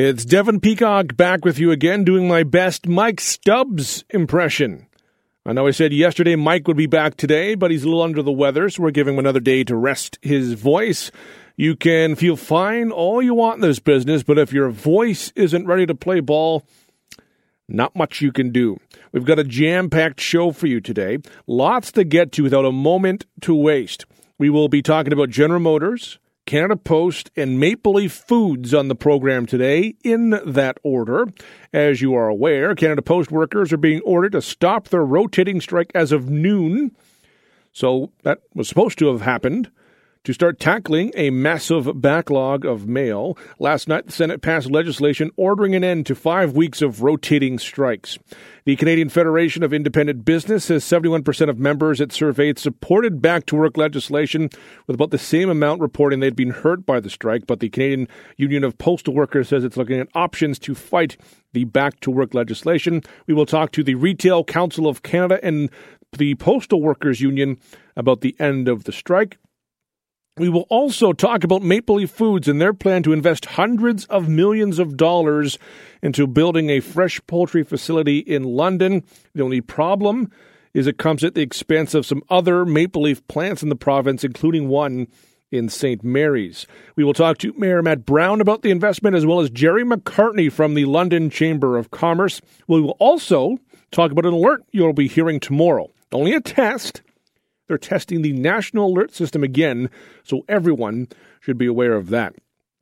It's Devin Peacock back with you again, doing my best Mike Stubbs impression. I know I said yesterday Mike would be back today, but he's a little under the weather, so we're giving him another day to rest his voice. You can feel fine all you want in this business, but if your voice isn't ready to play ball, not much you can do. We've got a jam packed show for you today. Lots to get to without a moment to waste. We will be talking about General Motors, Canada Post, and Maple Leaf Foods on the program today in that order. As you are aware, Canada Post workers are being ordered to stop their rotating strike as of noon. So that was supposed to have happened to start tackling a massive backlog of mail. Last night, the Senate passed legislation ordering an end to five weeks of rotating strikes. The Canadian Federation of Independent Business says 71% of members it surveyed supported back to work legislation, with about the same amount reporting they'd been hurt by the strike. But the Canadian Union of Postal Workers says it's looking at options to fight the back to work legislation. We will talk to the Retail Council of Canada and the Postal Workers Union about the end of the strike. We will also talk about Maple Leaf Foods and their plan to invest hundreds of millions of dollars into building a fresh poultry facility in London. The only problem is it comes at the expense of some other maple leaf plants in the province, including one in St. Mary's. We will talk to Mayor Matt Brown about the investment as well as Gerry Macartney from the London Chamber of Commerce. We will also talk about an alert you'll be hearing tomorrow. Only a test they're testing the national alert system again, so everyone should be aware of that.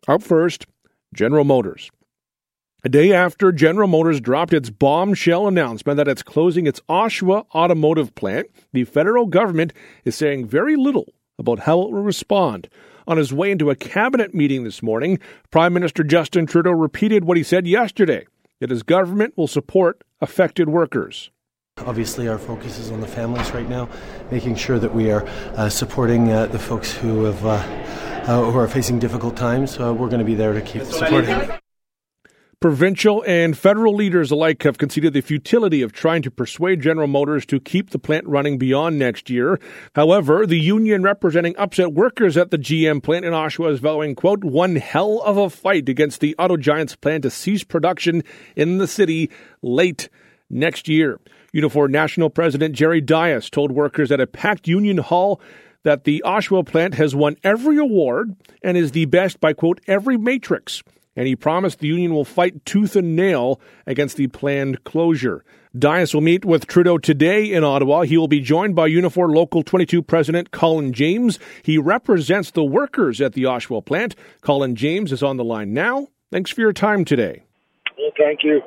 Up first, General Motors. A day after General Motors dropped its bombshell announcement that it's closing its Oshawa automotive plant, the federal government is saying very little about how it will respond. On his way into a cabinet meeting this morning, Prime Minister Justin Trudeau repeated what he said yesterday that his government will support affected workers. Obviously, our focus is on the families right now, making sure that we are uh, supporting uh, the folks who have uh, uh who are facing difficult times. Uh, we're going to be there to keep supporting. Them. Provincial and federal leaders alike have conceded the futility of trying to persuade General Motors to keep the plant running beyond next year. However, the union representing upset workers at the GM plant in Oshawa is vowing, quote, one hell of a fight against the auto giant's plan to cease production in the city late next year. Unifor National President Jerry Dias told workers at a packed Union Hall that the Oshawa plant has won every award and is the best by, quote, every matrix. And he promised the union will fight tooth and nail against the planned closure. Dias will meet with Trudeau today in Ottawa. He will be joined by Unifor Local 22 President Colin James. He represents the workers at the Oshawa plant. Colin James is on the line now. Thanks for your time today. Well, thank you.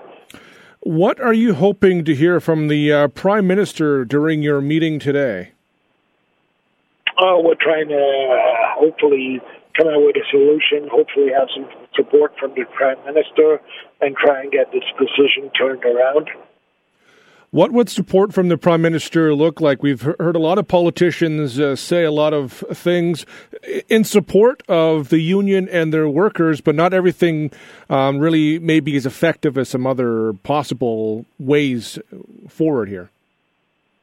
What are you hoping to hear from the uh, Prime Minister during your meeting today? Oh, we're trying to uh, hopefully come out with a solution, hopefully have some support from the Prime Minister, and try and get this decision turned around. What would support from the Prime Minister look like? We've heard a lot of politicians uh, say a lot of things in support of the union and their workers, but not everything um, really may be as effective as some other possible ways forward here.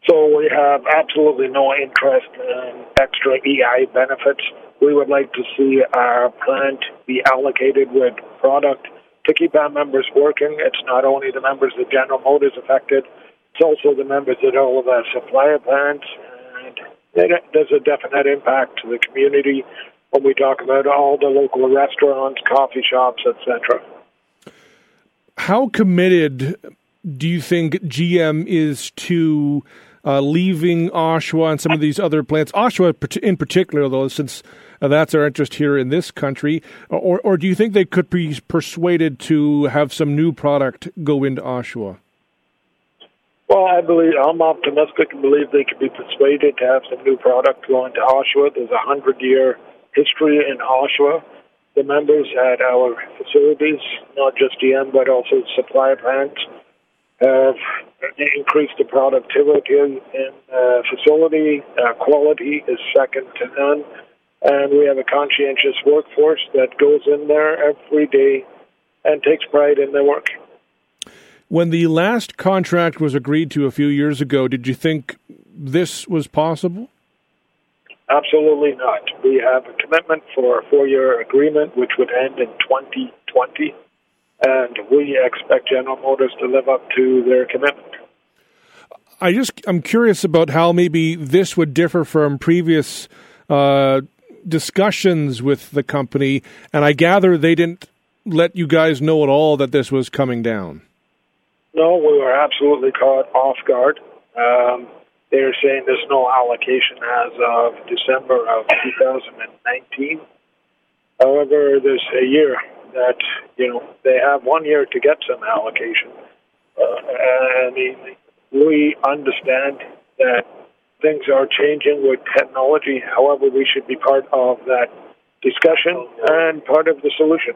So we have absolutely no interest in extra EI benefits. We would like to see our plant be allocated with product to keep our members working. It's not only the members of the General Motors affected, it's also the members of all of our supplier plants, and there's a definite impact to the community when we talk about all the local restaurants, coffee shops, etc. How committed do you think GM is to uh, leaving Oshawa and some of these other plants? Oshawa, in particular, though, since uh, that's our interest here in this country, or or do you think they could be persuaded to have some new product go into Oshawa? Well, I believe I'm optimistic and believe they can be persuaded to have some new product going to Oshawa. There's a hundred year history in Oshawa. The members at our facilities, not just GM but also supply plants, have increased the productivity in facility. Uh, quality is second to none, and we have a conscientious workforce that goes in there every day and takes pride in their work. When the last contract was agreed to a few years ago, did you think this was possible? Absolutely not. We have a commitment for a four year agreement, which would end in 2020. and we expect General Motors to live up to their commitment. I just I'm curious about how maybe this would differ from previous uh, discussions with the company, and I gather they didn't let you guys know at all that this was coming down. No, we were absolutely caught off guard. Um, they're saying there's no allocation as of December of 2019. However, there's a year that you know they have one year to get some allocation. Uh, we understand that things are changing with technology. However, we should be part of that discussion and part of the solution.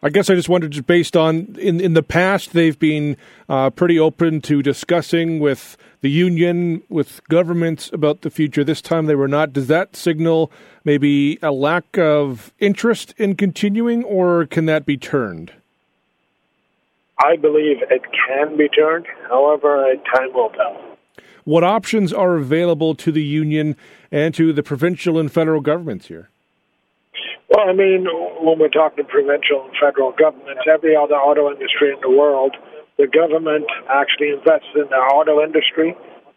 I guess I just wondered, just based on in in the past, they've been uh, pretty open to discussing with the union, with governments about the future. This time they were not. Does that signal maybe a lack of interest in continuing, or can that be turned? I believe it can be turned. However, time will tell. What options are available to the union and to the provincial and federal governments here? Well, I mean, when we're talking provincial and federal governments, every other auto industry in the world, the government actually invests in the auto industry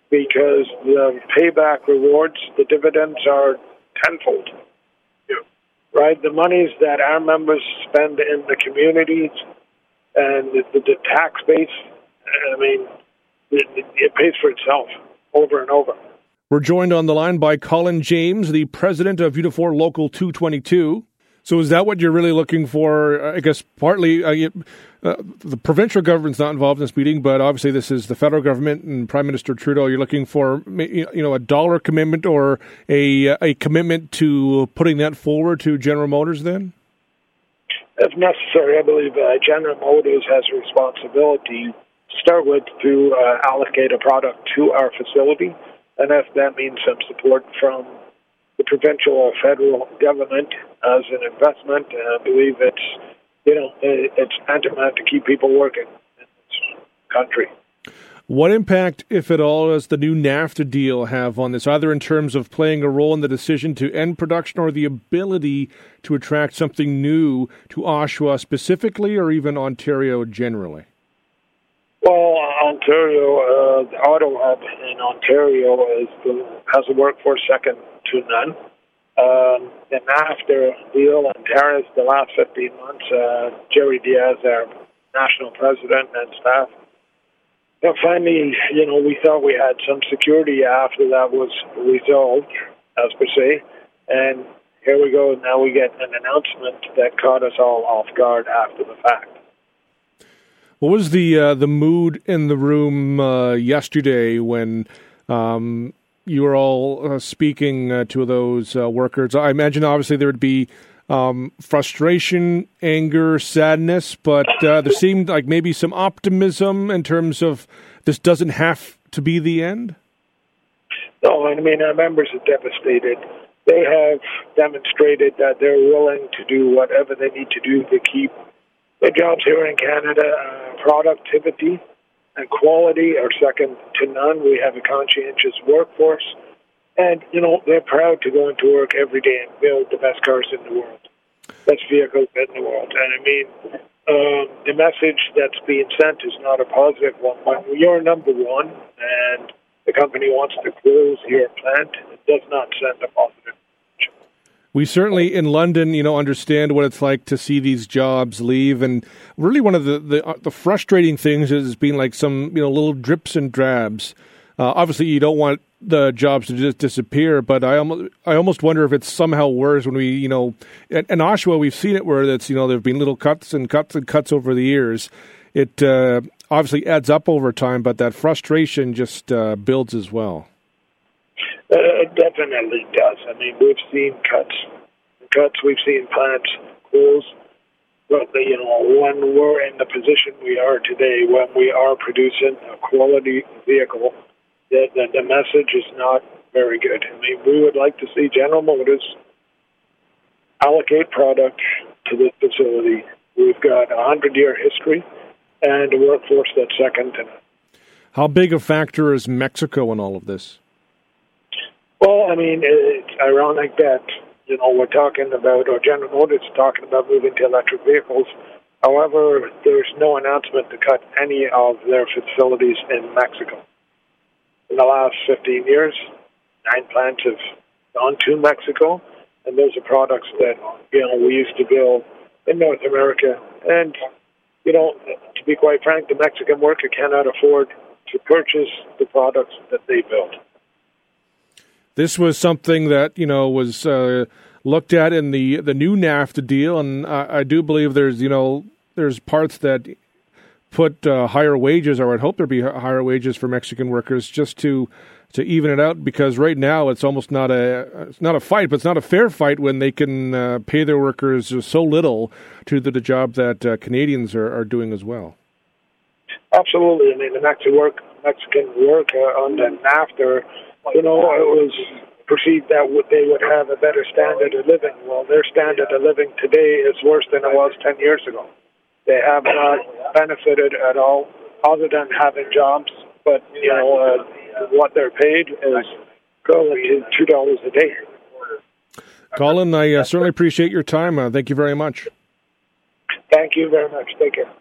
because the payback rewards, the dividends are tenfold. Right? The monies that our members spend in the communities and the, the, the tax base, I mean, it, it pays for itself over and over. We're joined on the line by Colin James, the president of Unifor Local 222. So, is that what you're really looking for? I guess partly uh, uh, the provincial government's not involved in this meeting, but obviously this is the federal government and Prime Minister Trudeau. You're looking for you know a dollar commitment or a a commitment to putting that forward to General Motors. Then, if necessary, I believe uh, General Motors has a responsibility to start with to uh, allocate a product to our facility and if that means some support from the provincial or federal government as an investment, I believe it's you know it's tantamount to keep people working in this country. What impact, if at all, does the new NAFTA deal have on this, either in terms of playing a role in the decision to end production or the ability to attract something new to Oshawa specifically or even Ontario generally? Well, Ontario, uh, the auto hub in Ontario is the, has a workforce second to none. Um, NAFTA deal and tariffs the last 15 months, uh, Jerry Dias, our national president and staff, and finally, you know, we thought we had some security after that was resolved, as per se. And here we go. Now we get an announcement that caught us all off guard after the fact. What was the uh, the mood in the room uh, yesterday when um, you were all uh, speaking uh, to those uh, workers? I imagine obviously there would be um, frustration, anger, sadness, but uh, there seemed like maybe some optimism in terms of this doesn't have to be the end. No, I mean our members are devastated. They have demonstrated that they're willing to do whatever they need to do to keep the jobs here in Canada, uh, productivity and quality are second to none. We have a conscientious workforce. And, you know, they're proud to go into work every day and build the best cars in the world, best vehicles in the world. And I mean, um, the message that's being sent is not a positive one. When you're number one and the company wants to close your plant, it does not send a positive we certainly in London, you know, understand what it's like to see these jobs leave, and really one of the the, uh, the frustrating things is being like some you know little drips and drabs. Uh, obviously, you don't want the jobs to just disappear, but I almost I almost wonder if it's somehow worse when we you know in, in Oshawa we've seen it where that's you know there've been little cuts and cuts and cuts over the years. It uh, obviously adds up over time, but that frustration just uh, builds as well. Uh, it definitely does. I mean, we've seen cuts, cuts. We've seen plants close. But you know, when we're in the position we are today, when we are producing a quality vehicle, the, the, the message is not very good. I mean, we would like to see General Motors allocate product to this facility. We've got a hundred-year history and a workforce that's second to none. How big a factor is Mexico in all of this? I mean, it's ironic that you know we're talking about, or General Motors talking about moving to electric vehicles, However, there's no announcement to cut any of their facilities in Mexico. In the last 15 years, nine plants have gone to Mexico, and those are products that you know we used to build in North America. And you know, to be quite frank, the Mexican worker cannot afford to purchase the products that they build. This was something that you know was uh, looked at in the the new NAFTA deal, and I, I do believe there's you know there's parts that put uh, higher wages, or I'd hope there'd be higher wages for Mexican workers just to to even it out. Because right now it's almost not a it's not a fight, but it's not a fair fight when they can uh, pay their workers so little to the, the job that uh, Canadians are, are doing as well. Absolutely, I mean the Mexican work Mexican work on the NAFTA, you know, it was perceived that they would have a better standard of living. Well, their standard of living today is worse than it was ten years ago. They have not benefited at all, other than having jobs. But you know uh, what they're paid is equivalent to two dollars a day. Colin, I uh, certainly appreciate your time. Uh, thank you very much. Thank you very much. Take care.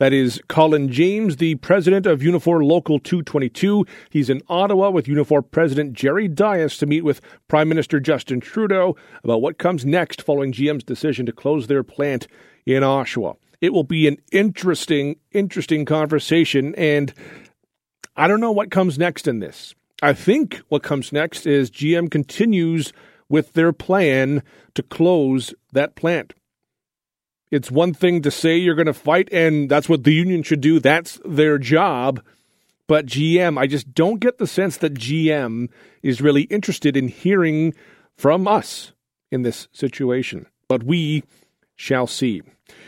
That is Colin James, the president of Unifor Local 222. He's in Ottawa with Unifor President Jerry Dias to meet with Prime Minister Justin Trudeau about what comes next following GM's decision to close their plant in Oshawa. It will be an interesting, interesting conversation. And I don't know what comes next in this. I think what comes next is GM continues with their plan to close that plant. It's one thing to say you're going to fight, and that's what the union should do. That's their job. But GM, I just don't get the sense that GM is really interested in hearing from us in this situation. But we shall see.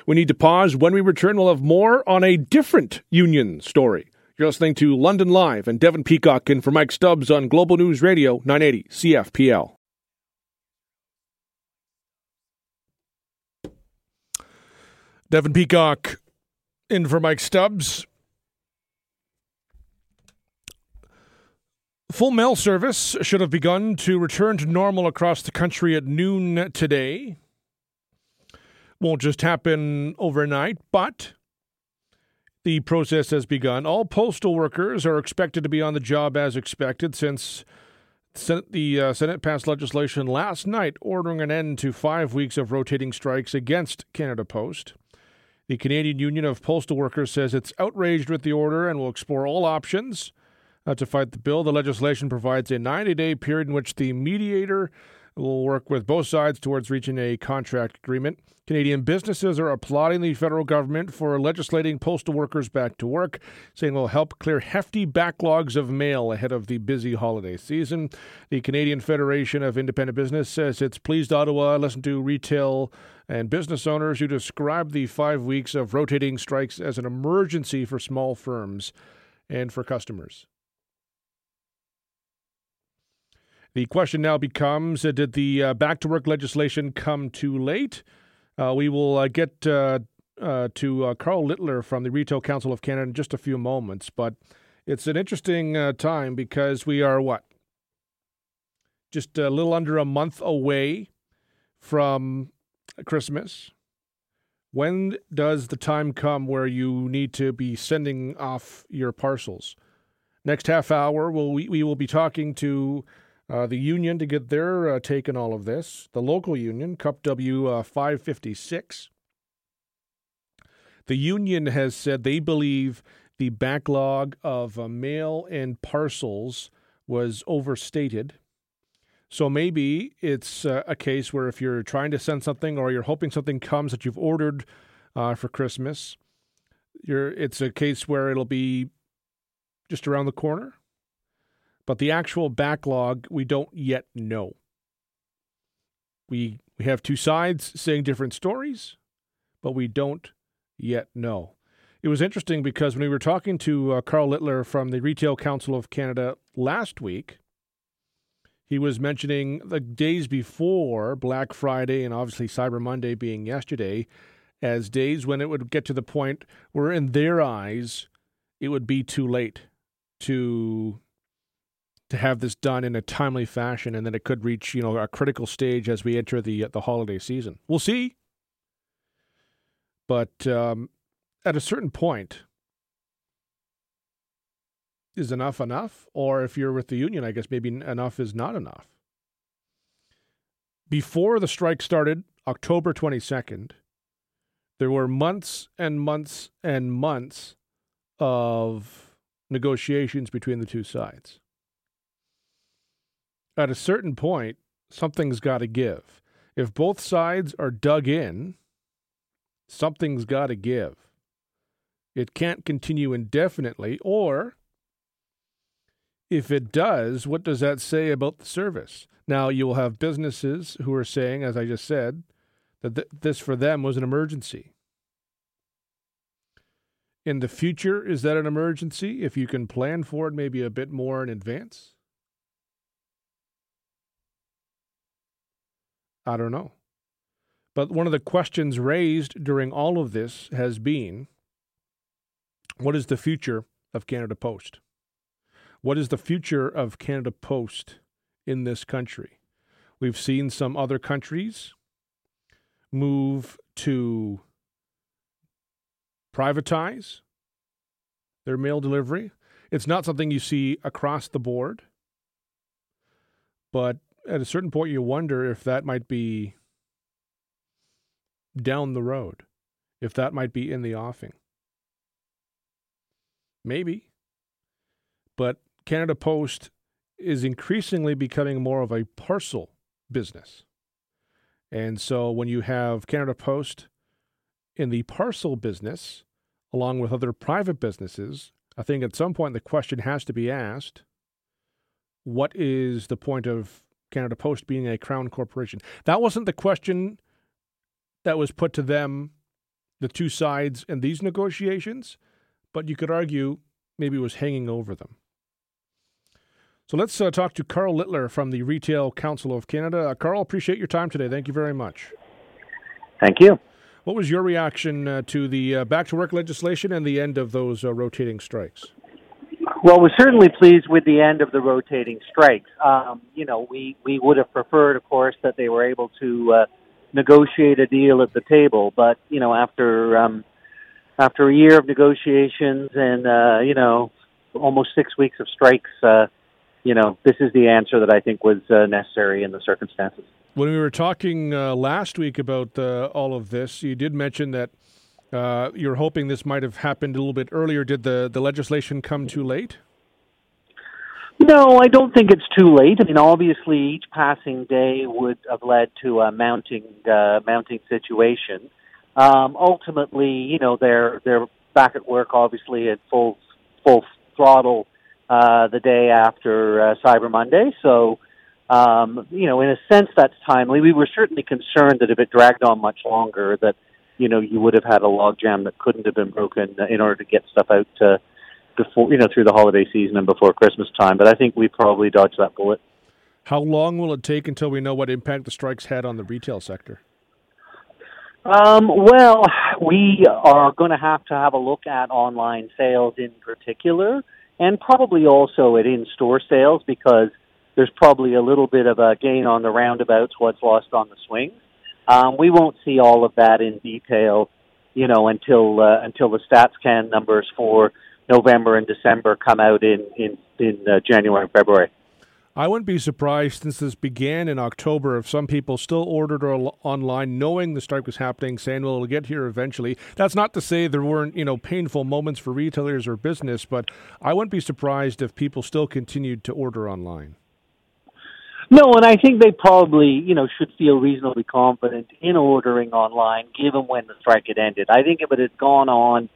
We need to pause. When we return, we'll have more on a different union story. You're listening to London Live and Devin Peacock in for Mike Stubbs on Global News Radio 980 CFPL. Devin Peacock in for Mike Stubbs. Full mail service should have begun to return to normal across the country at noon today won't just happen overnight, but the process has begun. All postal workers are expected to be on the job as expected since the uh, Senate passed legislation last night ordering an end to five weeks of rotating strikes against Canada Post. The Canadian Union of Postal Workers says it's outraged with the order and will explore all options uh, to fight the bill. The legislation provides a 90 day period in which the mediator will work with both sides towards reaching a contract agreement. Canadian businesses are applauding the federal government for legislating postal workers back to work, saying it will help clear hefty backlogs of mail ahead of the busy holiday season. The Canadian Federation of Independent Business says it's pleased Ottawa listened to retail and business owners who describe the five weeks of rotating strikes as an emergency for small firms and for customers. The question now becomes uh, Did the uh, back to work legislation come too late? Uh, we will uh, get uh, to Karl Littler from the Retail Council of Canada in just a few moments, but it's an interesting time because we are what? Just a little under a month away from Christmas. When does the time come where you need to be sending off your parcels? Next half hour, we'll, we, we will be talking to uh, the union to get their uh, take on all of this. The local union, CUPW uh, 556. The union has said they believe the backlog of uh, mail and parcels was overstated. So maybe it's uh, a case where if you're trying to send something or you're hoping something comes that you've ordered uh, for Christmas, it's a case where it'll be just around the corner but the actual backlog we don't yet know. We we have two sides saying different stories, but we don't yet know. It was interesting because when we were talking to uh, Karl Littler from the Retail Council of Canada last week, he was mentioning the days before Black Friday and obviously Cyber Monday being yesterday as days when it would get to the point where, in their eyes, it would be too late to to have this done in a timely fashion, and then it could reach you know a critical stage as we enter the the holiday season. We'll see. But um, at a certain point, is enough enough? Or if you're with the union, I guess maybe enough is not enough. Before the strike started, October 22nd, there were months and months and months of negotiations between the two sides. At a certain point, something's got to give. If both sides are dug in, something's got to give. It can't continue indefinitely, or if it does, what does that say about the service? Now, you will have businesses who are saying, as I just said, that th- this for them was an emergency. In the future, is that an emergency if you can plan for it maybe a bit more in advance? I don't know. But one of the questions raised during all of this has been what is the future of Canada Post? What is the future of Canada Post in this country? We've seen some other countries move to privatize their mail delivery. It's not something you see across the board, but at a certain point, you wonder if that might be down the road, if that might be in the offing. Maybe. But Canada Post is increasingly becoming more of a parcel business. And so when you have Canada Post in the parcel business, along with other private businesses, I think at some point the question has to be asked what is the point of Canada Post being a crown corporation? That wasn't the question that was put to them, the two sides in these negotiations, but you could argue maybe it was hanging over them. So let's uh, talk to Karl Littler from the Retail Council of Canada. Uh, Karl, appreciate your time today. Thank you very much. Thank you. What was your reaction uh, to the uh, back to work legislation and the end of those uh, rotating strikes? Well, we're certainly pleased with the end of the rotating strikes. Um, you know, we, we would have preferred, of course, that they were able to uh, negotiate a deal at the table. But you know, after um, after a year of negotiations and uh, you know almost six weeks of strikes, uh, you know, this is the answer that I think was uh, necessary in the circumstances. When we were talking uh, last week about uh, all of this, you did mention that uh, you're hoping this might have happened a little bit earlier. Did the, the legislation come too late? No, I don't think it's too late. I mean, obviously, each passing day would have led to a mounting uh, mounting situation. Um, ultimately, you know, they're they're back at work, obviously at full full throttle uh, the day after uh, Cyber Monday. So, um, you know, in a sense, that's timely. We were certainly concerned that if it dragged on much longer, that you know you would have had a logjam that couldn't have been broken in order to get stuff out uh, before you know through the holiday season and before Christmas time. But I think we probably dodged that bullet. How long will it take until we know what impact the strikes had on the retail sector? Um, well, we are going to have to have a look at online sales in particular and probably also at in-store sales because there's probably a little bit of a gain on the roundabouts, what's lost on the swings. Um, we won't see all of that in detail, you know, until uh, until the StatsCan numbers for November and December come out in in in uh, January and February. I wouldn't be surprised since this began in October if some people still ordered online knowing the strike was happening, saying, well, it'll get here eventually. That's not to say there weren't, you know, painful moments for retailers or business, but I wouldn't be surprised if people still continued to order online. No, and I think they probably, you know, should feel reasonably confident in ordering online given when the strike had ended. I think if it had gone on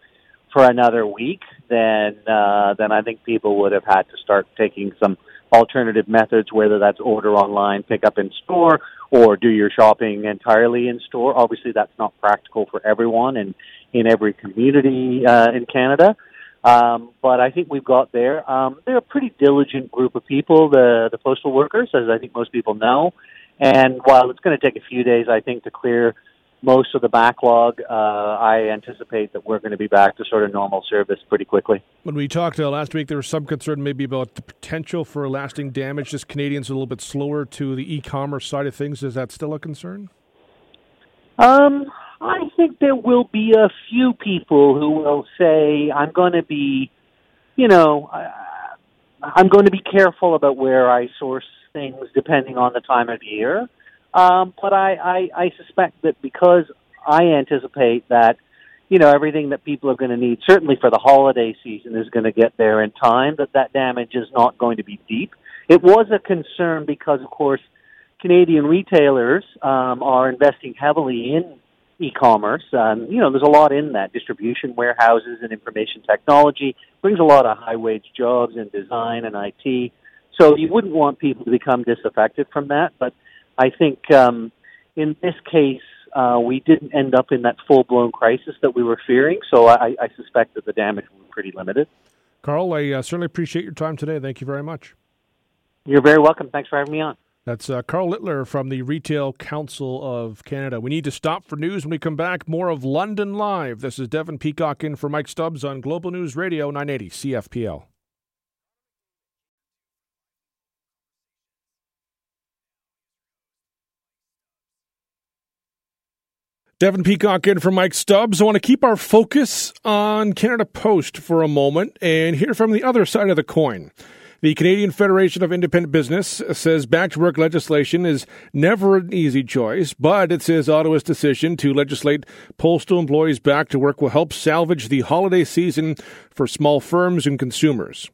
for another week, then uh, then I think people would have had to start taking some alternative methods, whether that's order online, pick up in store, or do your shopping entirely in store. Obviously, that's not practical for everyone and in every community uh, in Canada. Um, but I think we've got there. Um, they're a pretty diligent group of people, the the postal workers, as I think most people know. And while it's going to take a few days, I think to clear most of the backlog, uh, I anticipate that we're going to be back to sort of normal service pretty quickly. When we talked uh, last week, there was some concern maybe about the potential for lasting damage. Just Canadians are a little bit slower to the e-commerce side of things. Is that still a concern? Um, I think there will be a few people who will say, I'm going to be, you know, I'm going to be careful about where I source things depending on the time of year. Um, but I, I, I suspect that because I anticipate that, you know, everything that people are going to need, certainly for the holiday season, is going to get there in time, that that damage is not going to be deep. It was a concern because, of course, Canadian retailers um, are investing heavily in e-commerce. Um, you know, there's a lot in that distribution, warehouses, and information technology. Brings a lot of high-wage jobs in design and IT. So you wouldn't want people to become disaffected from that. But I think um, in this case, uh, we didn't end up in that full-blown crisis that we were fearing. So I, I suspect that the damage will be pretty limited. Karl, I uh, certainly appreciate your time today. Thank you very much. You're very welcome. Thanks for having me on. That's uh, Karl Littler from the Retail Council of Canada. We need to stop for news when we come back. More of London Live. This is Devin Peacock in for Mike Stubbs on Global News Radio 980 CFPL. Devin Peacock in for Mike Stubbs. I want to keep our focus on Canada Post for a moment and hear from the other side of the coin. The Canadian Federation of Independent Business says back to work legislation is never an easy choice, but it says Ottawa's decision to legislate postal employees back to work will help salvage the holiday season for small firms and consumers.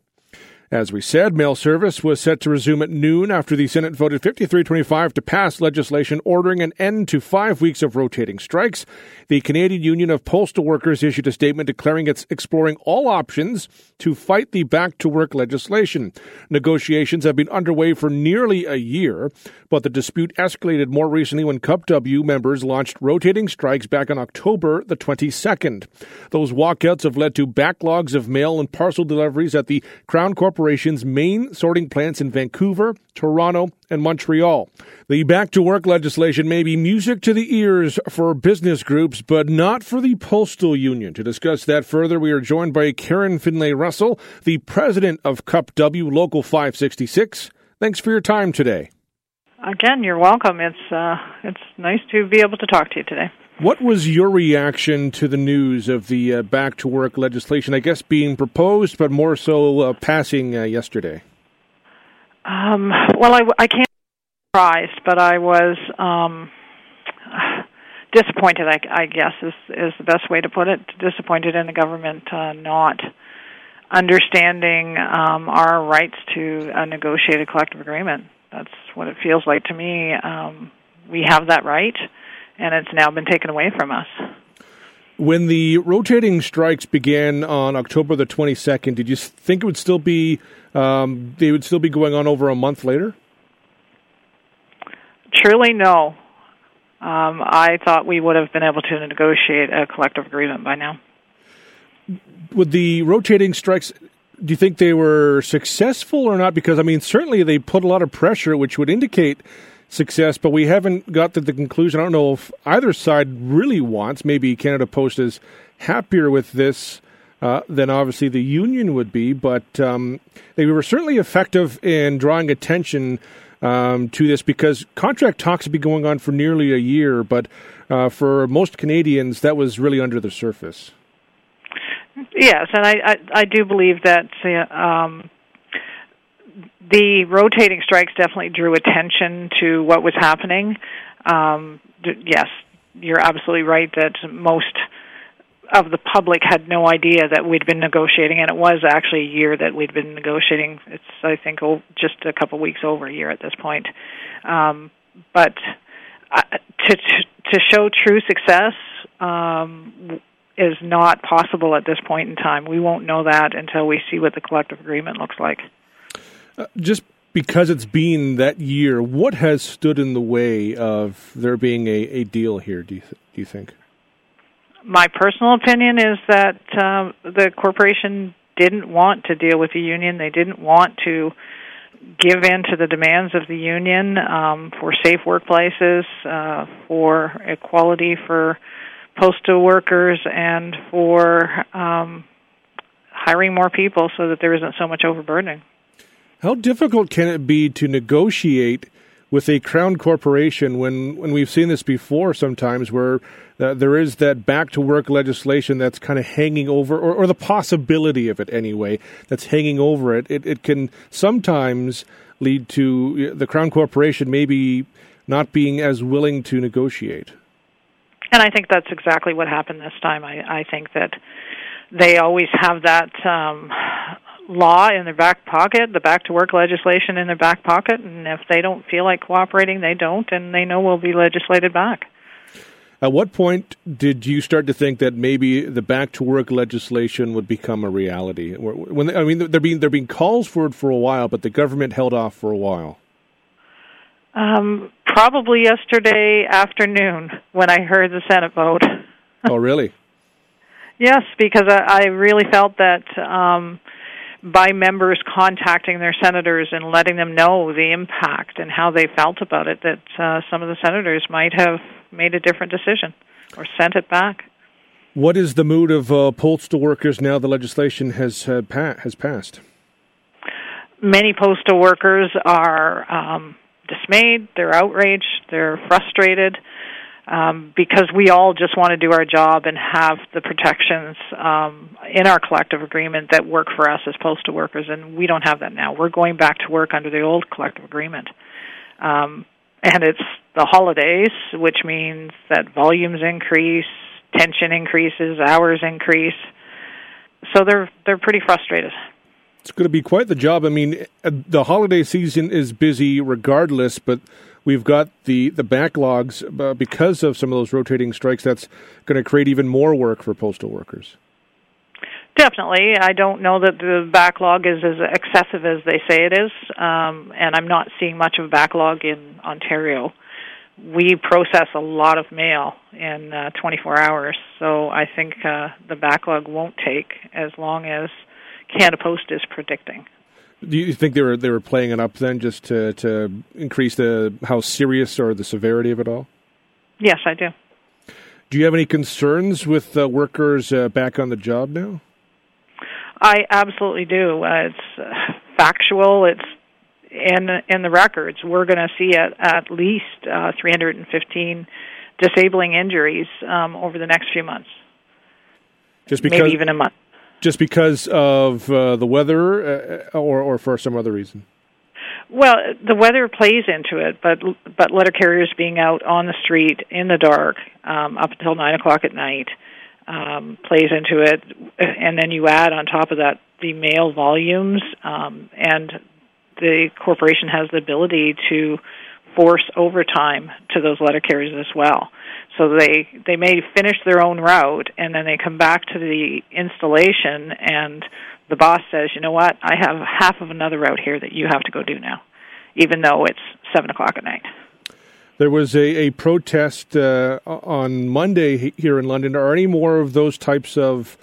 As we said, mail service was set to resume at noon after the Senate voted 53-25 to pass legislation ordering an end to five weeks of rotating strikes. The Canadian Union of Postal Workers issued a statement declaring it's exploring all options to fight the back to work legislation. Negotiations have been underway for nearly a year, but the dispute escalated more recently when CUPW members launched rotating strikes back on October the 22nd. Those walkouts have led to backlogs of mail and parcel deliveries at the Crown Corporation Corporation's main sorting plants in Vancouver, Toronto, and Montreal. The back to work legislation may be music to the ears for business groups, but not for the Postal Union. To discuss that further, we are joined by Karen Finlay Russell, the president of CUPW Local 566. Thanks for your time today. Again, you're welcome. It's uh, it's nice to be able to talk to you today. What was your reaction to the news of the uh, back to work legislation? I guess being proposed, but more so uh, passing uh, yesterday. Um, well, I, I can't be surprised, but I was um, disappointed. I, I guess is is the best way to put it. Disappointed in the government uh, not understanding um, our rights to a negotiated collective agreement. That's what it feels like to me. Um, we have that right and it's now been taken away from us. When the rotating strikes began on October the 22nd, did you think it would still be um, they would still be going on over a month later? Truly, no. Um, I thought we would have been able to negotiate a collective agreement by now. With the rotating strikes, do you think they were successful or not? Because I mean, certainly they put a lot of pressure, which would indicate success, but we haven't got to the conclusion. I don't know if either side really wants. Maybe Canada Post is happier with this uh, than obviously the union would be, but um, they were certainly effective in drawing attention um, to this because contract talks have been going on for nearly a year, but uh, for most Canadians, that was really under the surface. Yes, and I I, I do believe that um, the rotating strikes definitely drew attention to what was happening. Um, yes, you're absolutely right that most of the public had no idea that we'd been negotiating, and it was actually a year that we'd been negotiating. It's, I think, just a couple weeks over a year at this point. Um, but uh, to, to to show true success um, is not possible at this point in time. We won't know that until we see what the collective agreement looks like. Uh, just because it's been that year, what has stood in the way of there being a, a deal here? Do you th- do you think? My personal opinion is that uh, the corporation didn't want to deal with the union. They didn't want to give in to the demands of the union um, for safe workplaces, uh, for equality for postal workers, and for um, hiring more people so that there isn't so much overburdening. How difficult can it be to negotiate with a crown corporation when when we've seen this before sometimes where uh, there is that back to work legislation that's kind of hanging over or, or the possibility of it anyway that's hanging over it. It, it can sometimes lead to the crown corporation maybe not being as willing to negotiate. And i think that's exactly what happened this time. I i think that they always have that um law in their back pocket, the back to work legislation in their back pocket, and if they don't feel like cooperating, they don't, and they know we'll be legislated back. At what point did you start to think that maybe the back to work legislation would become a reality? When I mean, there being there being calls for it for a while, but the government held off for a while. Um, probably yesterday afternoon when I heard the Senate vote. oh, really? Yes, because I, I really felt that um, by members contacting their senators and letting them know the impact and how they felt about it that uh, some of the senators might have made a different decision or sent it back. What is the mood of uh, postal workers now the legislation has uh, pa- has passed? Many postal workers are um, dismayed, they're outraged, they're frustrated um, because we all just want to do our job and have the protections um, in our collective agreement that work for us as postal workers, and we don't have that now. We're going back to work under the old collective agreement. Um, and it's the holidays, which means that volumes increase, tension increases, hours increase. So they're they're pretty frustrated. It's going to be quite the job. I mean, uh, the holiday season is busy regardless, but we've got the the backlogs uh, because of some of those rotating strikes. That's going to create even more work for postal workers. Definitely, I don't know that the backlog is as excessive as they say it is, um, and I'm not seeing much of a backlog in Ontario. We process a lot of mail in uh, 24 hours, so I think uh, the backlog won't take as long as Canada Post is predicting. Do you think they were they were playing it up then, just to to increase the how serious or the severity of it all? Yes, I do. Do you have any concerns with uh, workers uh, back on the job now? I absolutely do. Uh, it's uh, factual. It's in in the records. We're going to see at at least uh, 315 disabling injuries um, over the next few months. Just because, maybe even a month just because of uh, the weather, uh, or or for some other reason? Well, the weather plays into it, but but letter carriers being out on the street in the dark um, up until nine o'clock at night um, plays into it, and then you add on top of that the mail volumes, um, and the corporation has the ability to force overtime to those letter carriers as well. So they they may finish their own route and then they come back to the installation and the boss says, you know what, I have half of another route here that you have to go do now, even though it's seven o'clock at night. There was a, a protest uh, on Monday here in London. Are any more of those types of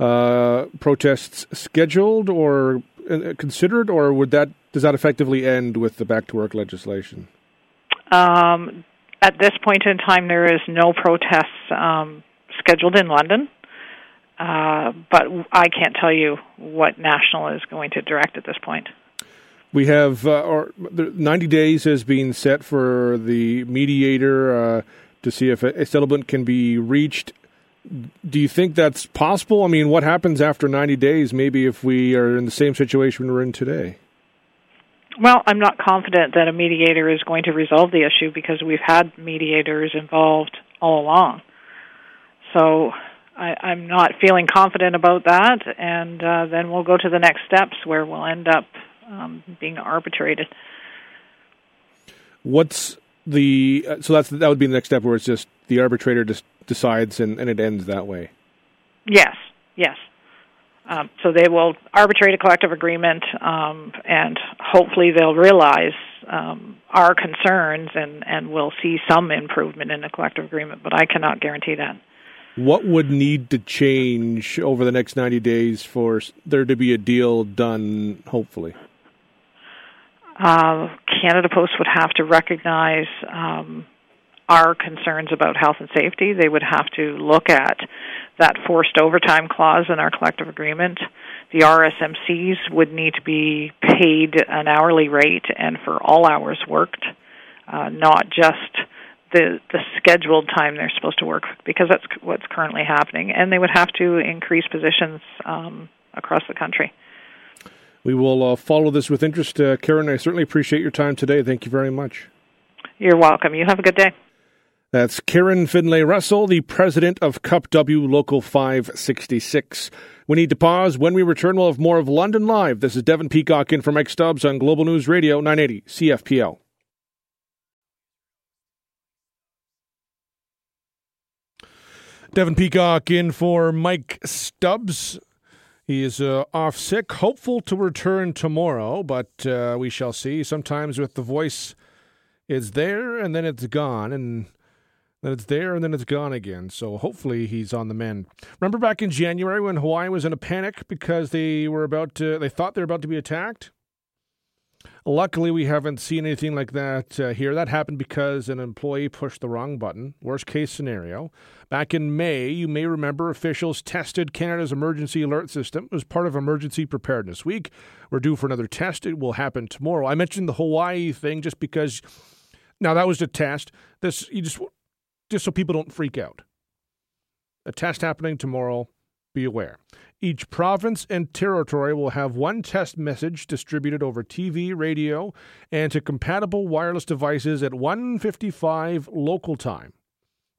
uh, protests scheduled or uh, considered, or would that does that effectively end with the back to work legislation? Um, at this point in time, there is no protests um, scheduled in London, uh, but I can't tell you what National is going to direct at this point. We have, uh, or 90 days has been set for the mediator uh, to see if a settlement can be reached. Do you think that's possible? I mean, what happens after 90 days, maybe if we are in the same situation we're in today? Well, I'm not confident that a mediator is going to resolve the issue because we've had mediators involved all along. So I, I'm not feeling confident about that, and uh, then we'll go to the next steps where we'll end up um, being arbitrated. What's the uh, so that's that would be the next step where it's just the arbitrator just decides and, and it ends that way. Yes, yes. Um, so they will arbitrate a collective agreement, um, and hopefully they'll realize um, our concerns, and and we'll see some improvement in the collective agreement. But I cannot guarantee that. What would need to change over the next ninety days for there to be a deal done? Hopefully, uh, Canada Post would have to recognize um, our concerns about health and safety. They would have to look at that forced overtime clause in our collective agreement. The RSMCs would need to be paid an hourly rate and for all hours worked. uh, not just the the scheduled time they're supposed to work because that's what's currently happening, and they would have to increase positions um, across the country. We will uh, follow this with interest, uh, Karen. I certainly appreciate your time today. Thank you very much. You're welcome. You have a good day. That's Karen Finlay Russell, the president of CUPW Local 566. We need to pause. When we return, we'll have more of London Live. This is Devin Peacock in for Mike Stubbs on Global News Radio 980 CFPL. Devin Peacock in for Mike Stubbs. He is uh, off sick, hopeful to return tomorrow, but uh, we shall see. Sometimes with the voice, it's there and then it's gone, and then it's there and then it's gone again. So hopefully he's on the mend. Remember back in January when Hawaii was in a panic because they were about to, they thought they were about to be attacked? Luckily, we haven't seen anything like that uh, here. That happened because an employee pushed the wrong button. Worst case scenario. Back in May, you may remember officials tested Canada's emergency alert system as part of Emergency Preparedness Week. We're due for another test. It will happen tomorrow. I mentioned the Hawaii thing just because. Now that was a test. This you just just so people don't freak out. A test happening tomorrow. Be aware. Each province and territory will have one test message distributed over TV, radio, and to compatible wireless devices at 1:55 local time.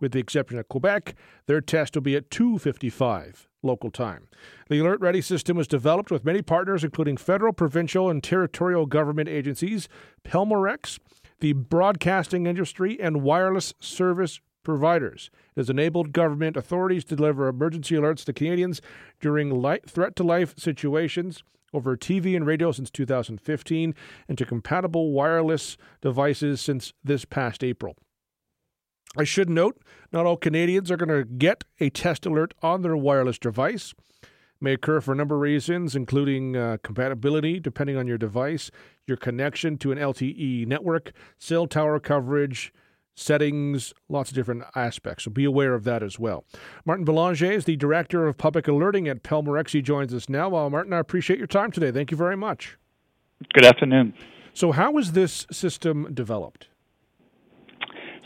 With the exception of Quebec, their test will be at 2:55 local time. The Alert Ready system was developed with many partners including federal, provincial, and territorial government agencies, Pelmorex, the broadcasting industry, and wireless service providers. It has enabled government authorities to deliver emergency alerts to Canadians during threat to life situations over TV and radio since 2015 and to compatible wireless devices since this past April. I should note, not all Canadians are going to get a test alert on their wireless device. May occur for a number of reasons, including uh, compatibility, depending on your device, your connection to an LTE network, cell tower coverage, settings, lots of different aspects. So be aware of that as well. Martin Belanger is the Director of Public Alerting at Pelmorex. He joins us now. Well, Martin, I appreciate your time today. Thank you very much. Good afternoon. So, how was this system developed?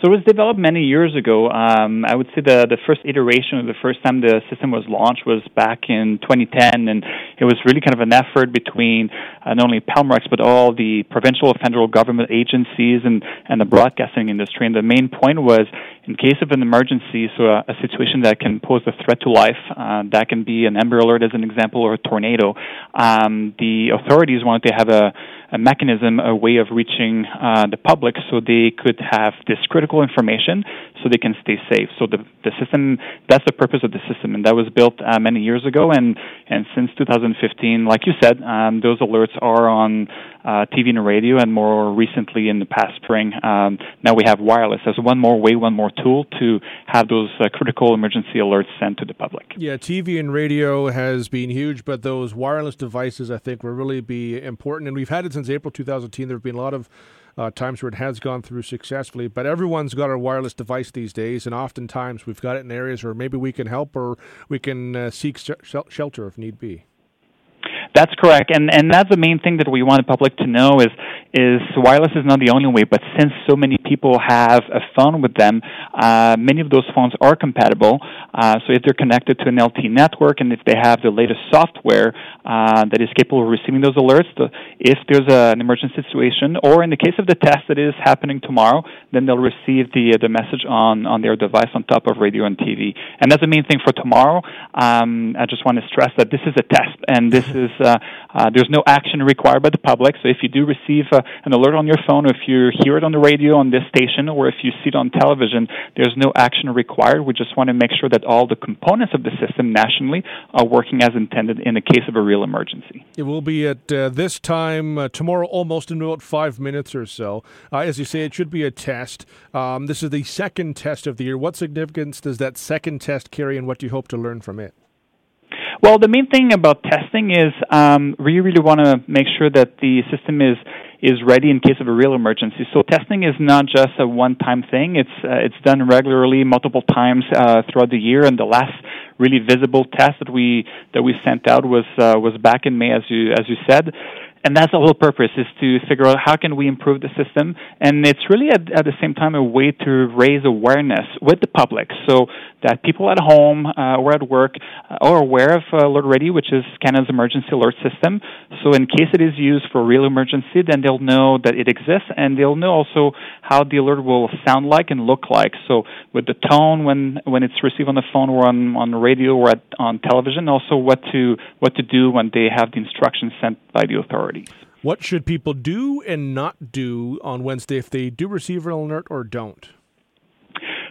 So it was developed many years ago. Um, I would say the the first iteration, the first time the system was launched, was back in 2010, and it was really kind of an effort between uh, not only Pelmorex but all the provincial and federal government agencies and and the broadcasting industry. And the main point was, in case of an emergency, so a, a situation that can pose a threat to life, uh, that can be an Amber Alert as an example, or a tornado. Um, the authorities wanted to have a a mechanism, a way of reaching uh, the public so they could have this critical information so they can stay safe. So the, the system, that's the purpose of the system, and that was built uh, many years ago. And, and since 2015, like you said, um, those alerts are on uh, TV and radio, and more recently in the past spring, um, now we have wireless as one more way, one more tool to have those uh, critical emergency alerts sent to the public. Yeah, TV and radio has been huge, but those wireless devices, I think, will really be important. And we've had it since April 2010. There have been a lot of uh, times where it has gone through successfully. But everyone's got a wireless device these days, and oftentimes we've got it in areas where maybe we can help or we can uh, seek sh- shelter if need be. That's correct, and and that's the main thing that we want the public to know is is wireless is not the only way. But since so many people have a phone with them, uh, many of those phones are compatible. Uh, so if they're connected to an LTE network, and if they have the latest software uh, that is capable of receiving those alerts, the, if there's a, an emergency situation, or in the case of the test that is happening tomorrow, then they'll receive the the message on on their device on top of radio and TV. And that's the main thing for tomorrow. Um, I just want to stress that this is a test, and this is uh, there's no action required by the public. So if you do receive uh, an alert on your phone, or if you hear it on the radio on this station, or if you see it on television, there's no action required. We just want to make sure that all the components of the system nationally are working as intended in the case of a real emergency. It will be at uh, this time uh, tomorrow, almost in about five minutes or so. Uh, as you say, it should be a test. Um, this is the second test of the year. What significance does that second test carry, and what do you hope to learn from it? Well, the main thing about testing is um, we really want to make sure that the system is is ready in case of a real emergency. So testing is not just a one-time thing. It's uh, it's done regularly, multiple times uh, throughout the year. And the last really visible test that we that we sent out was uh, was back in May, as you as you said. And that's the whole purpose is to figure out how can we improve the system, and it's really at, at the same time a way to raise awareness with the public, so that people at home uh, or at work uh, are aware of Alert Ready, which is Canada's emergency alert system. So in case it is used for a real emergency, then they'll know that it exists, and they'll know also how the alert will sound like and look like. So with the tone when when it's received on the phone or on on the radio or at, on television, also what to what to do when they have the instructions sent by the authorities. What should people do and not do on Wednesday if they do receive an alert or don't?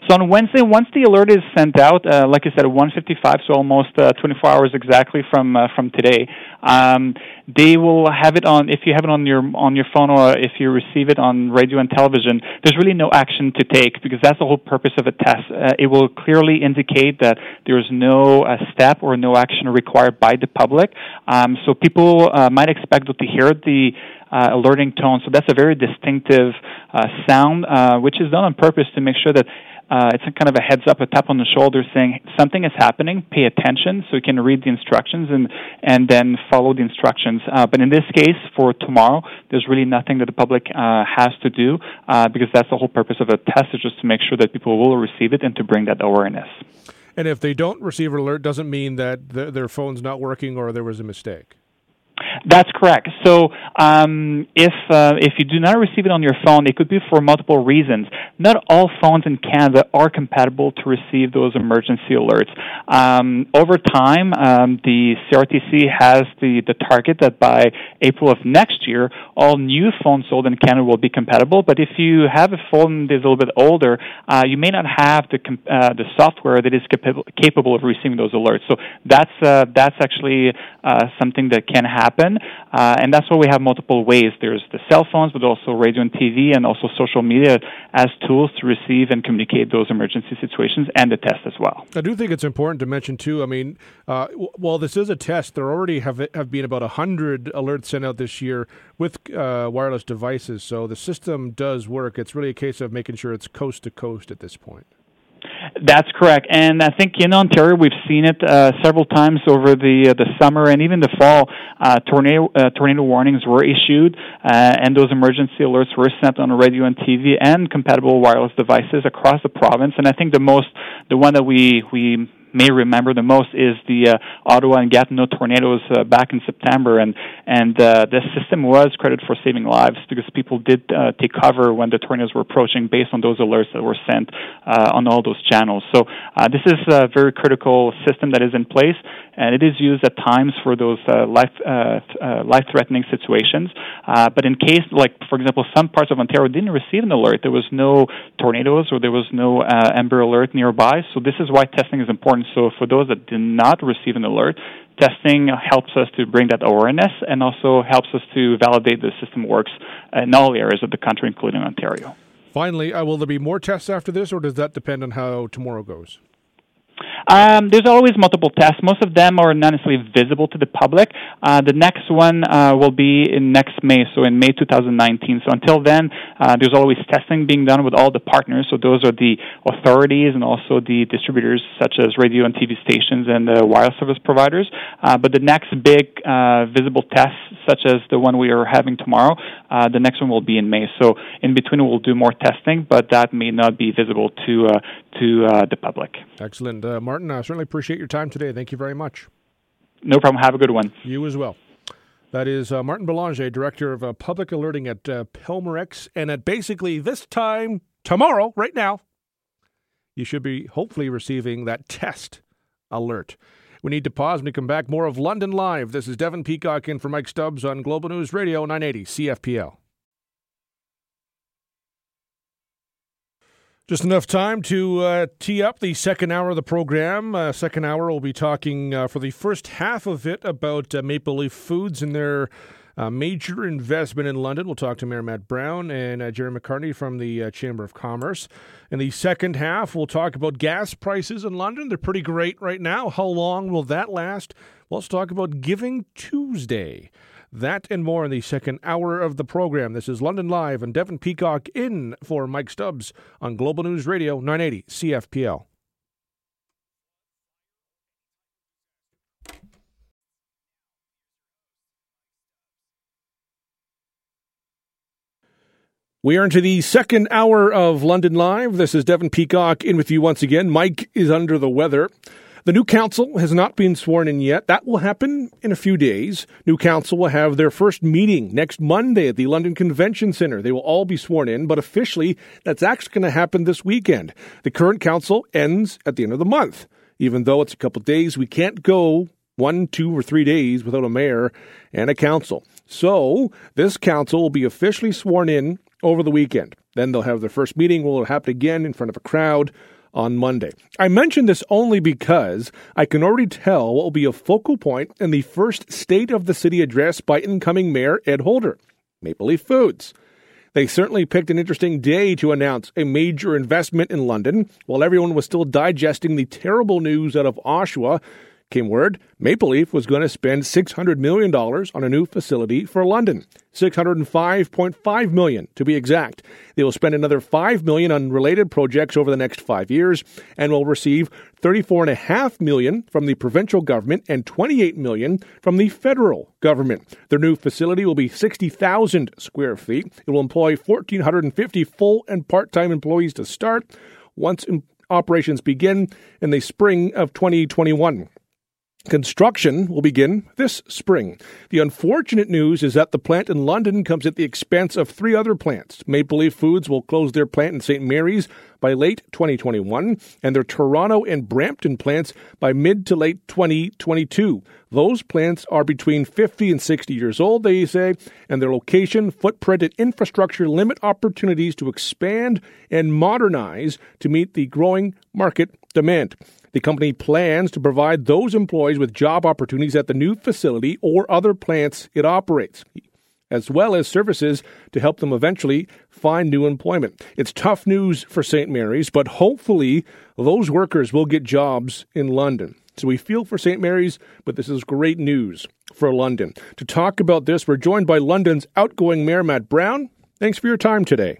So on Wednesday, once the alert is sent out, uh, like I said, at 1:55, so almost uh, 24 hours exactly from uh, from today, um, they will have it on. If you have it on your on your phone or if you receive it on radio and television, there's really no action to take because that's the whole purpose of a test. Uh, it will clearly indicate that there is no uh, step or no action required by the public. Um, so people uh, might expect to hear the uh, alerting tone. So that's a very distinctive uh, sound, uh, which is done on purpose to make sure that uh, it's kind of a heads up, a tap on the shoulder saying something is happening, pay attention so you can read the instructions and, and then follow the instructions. Uh, but in this case, for tomorrow, there's really nothing that the public uh, has to do uh, because that's the whole purpose of a test is just to make sure that people will receive it and to bring that awareness. And if they don't receive an alert, doesn't mean that th- their phone's not working or there was a mistake. That's correct. So um, if uh, if you do not receive it on your phone, it could be for multiple reasons. Not all phones in Canada are compatible to receive those emergency alerts. Um, over time, um, the CRTC has the, the target that by April of next year, all new phones sold in Canada will be compatible. But if you have a phone that is a little bit older, uh, you may not have the uh, the software that is capable capable of receiving those alerts. So that's uh, that's actually uh, something that can happen happen. Uh, and that's why we have multiple ways. There's the cell phones, but also radio and TV, and also social media as tools to receive and communicate those emergency situations and the test as well. I do think it's important to mention too. I mean, uh, while this is a test, there already have have been about hundred alerts sent out this year with uh, wireless devices. So the system does work. It's really a case of making sure it's coast to coast at this point. That's correct, and I think in Ontario we've seen it uh, several times over the uh, the summer and even the fall. Uh, tornado uh, tornado warnings were issued, uh, and those emergency alerts were sent on radio and TV and compatible wireless devices across the province. And I think the most the one that we we may remember the most is the uh, Ottawa and Gatineau tornadoes uh, back in September, and and uh, the system was credited for saving lives because people did uh, take cover when the tornadoes were approaching based on those alerts that were sent uh, on all those channels. So uh, this is a very critical system that is in place, and it is used at times for those uh, life uh, uh, life threatening situations. Uh, but in case, like for example, some parts of Ontario didn't receive an alert, there was no tornadoes or there was no uh, Amber Alert nearby. So this is why testing is important. So for those that did not receive an alert, testing helps us to bring that awareness and also helps us to validate the system works in all areas of the country, including Ontario. Finally, uh, will there be more tests after this, or does that depend on how tomorrow goes? Um, there's always multiple tests. Most of them are not necessarily visible to the public. Uh, the next one uh, will be in next May, so in May 2019. So until then, uh, there's always testing being done with all the partners. So those are the authorities and also the distributors, such as radio and TV stations and the wireless service providers. Uh, but the next big uh, visible test, such as the one we are having tomorrow, uh, the next one will be in May. So in between, we'll do more testing, but that may not be visible to to the public. Excellent. Uh, Martin, I certainly appreciate your time today. Thank you very much. No problem. Have a good one. You as well. That is uh, Martin Belanger, Director of uh, Public Alerting at uh, Pelmorex. And at basically this time tomorrow, right now, you should be hopefully receiving that test alert. We need to pause when we come back. More of London Live. This is Devin Peacock in for Mike Stubbs on Global News Radio 980 CFPL. Just enough time to uh, tee up the second hour of the program. Uh, second hour, we'll be talking uh, for the first half of it about uh, Maple Leaf Foods and their uh, major investment in London. We'll talk to Mayor Matt Brown and uh, Gerry Macartney from the Chamber of Commerce. In the second half, we'll talk about gas prices in London. They're pretty great right now. How long will that last? Well, let's talk about Giving Tuesday. That and more in the second hour of the program. This is London Live and Devin Peacock in for Mike Stubbs on Global News Radio 980 CFPL. We are into the second hour of London Live. This is Devin Peacock in with you once again. Mike is under the weather. The new council has not been sworn in yet. That will happen in a few days. New council will have their first meeting next Monday at the London Convention Centre. They will all be sworn in, but officially, that's actually going to happen this weekend. The current council ends at the end of the month. Even though it's a couple days, we can't go one, two, or three days without a mayor and a council. So, this council will be officially sworn in over the weekend. Then they'll have their first meeting, will happen again in front of a crowd on Monday. I mention this only because I can already tell what will be a focal point in the first State of the City address by incoming Mayor Ed Holder Maple Leaf Foods. They certainly picked an interesting day to announce a major investment in London while everyone was still digesting the terrible news out of Oshawa came word Maple Leaf was going to spend $600 million on a new facility for London. 605.5 million to be exact. They will spend another 5 million on related projects over the next five years and will receive 34.5 million from the provincial government and 28 million from the federal government. Their new facility will be 60,000 square feet. It will employ 1,450 full and part time employees to start once operations begin in the spring of 2021. Construction will begin this spring. The unfortunate news is that the plant in London comes at the expense of three other plants. Maple Leaf Foods will close their plant in St. Mary's by late 2021 and their Toronto and Brampton plants by mid to late 2022. Those plants are between 50 and 60 years old, they say, and their location, footprint, and infrastructure limit opportunities to expand and modernize to meet the growing market demand. The company plans to provide those employees with job opportunities at the new facility or other plants it operates, as well as services to help them eventually find new employment. It's tough news for St. Mary's, but hopefully those workers will get jobs in London. So we feel for St. Mary's, but this is great news for London. To talk about this, we're joined by London's outgoing Mayor Matt Brown. Thanks for your time today.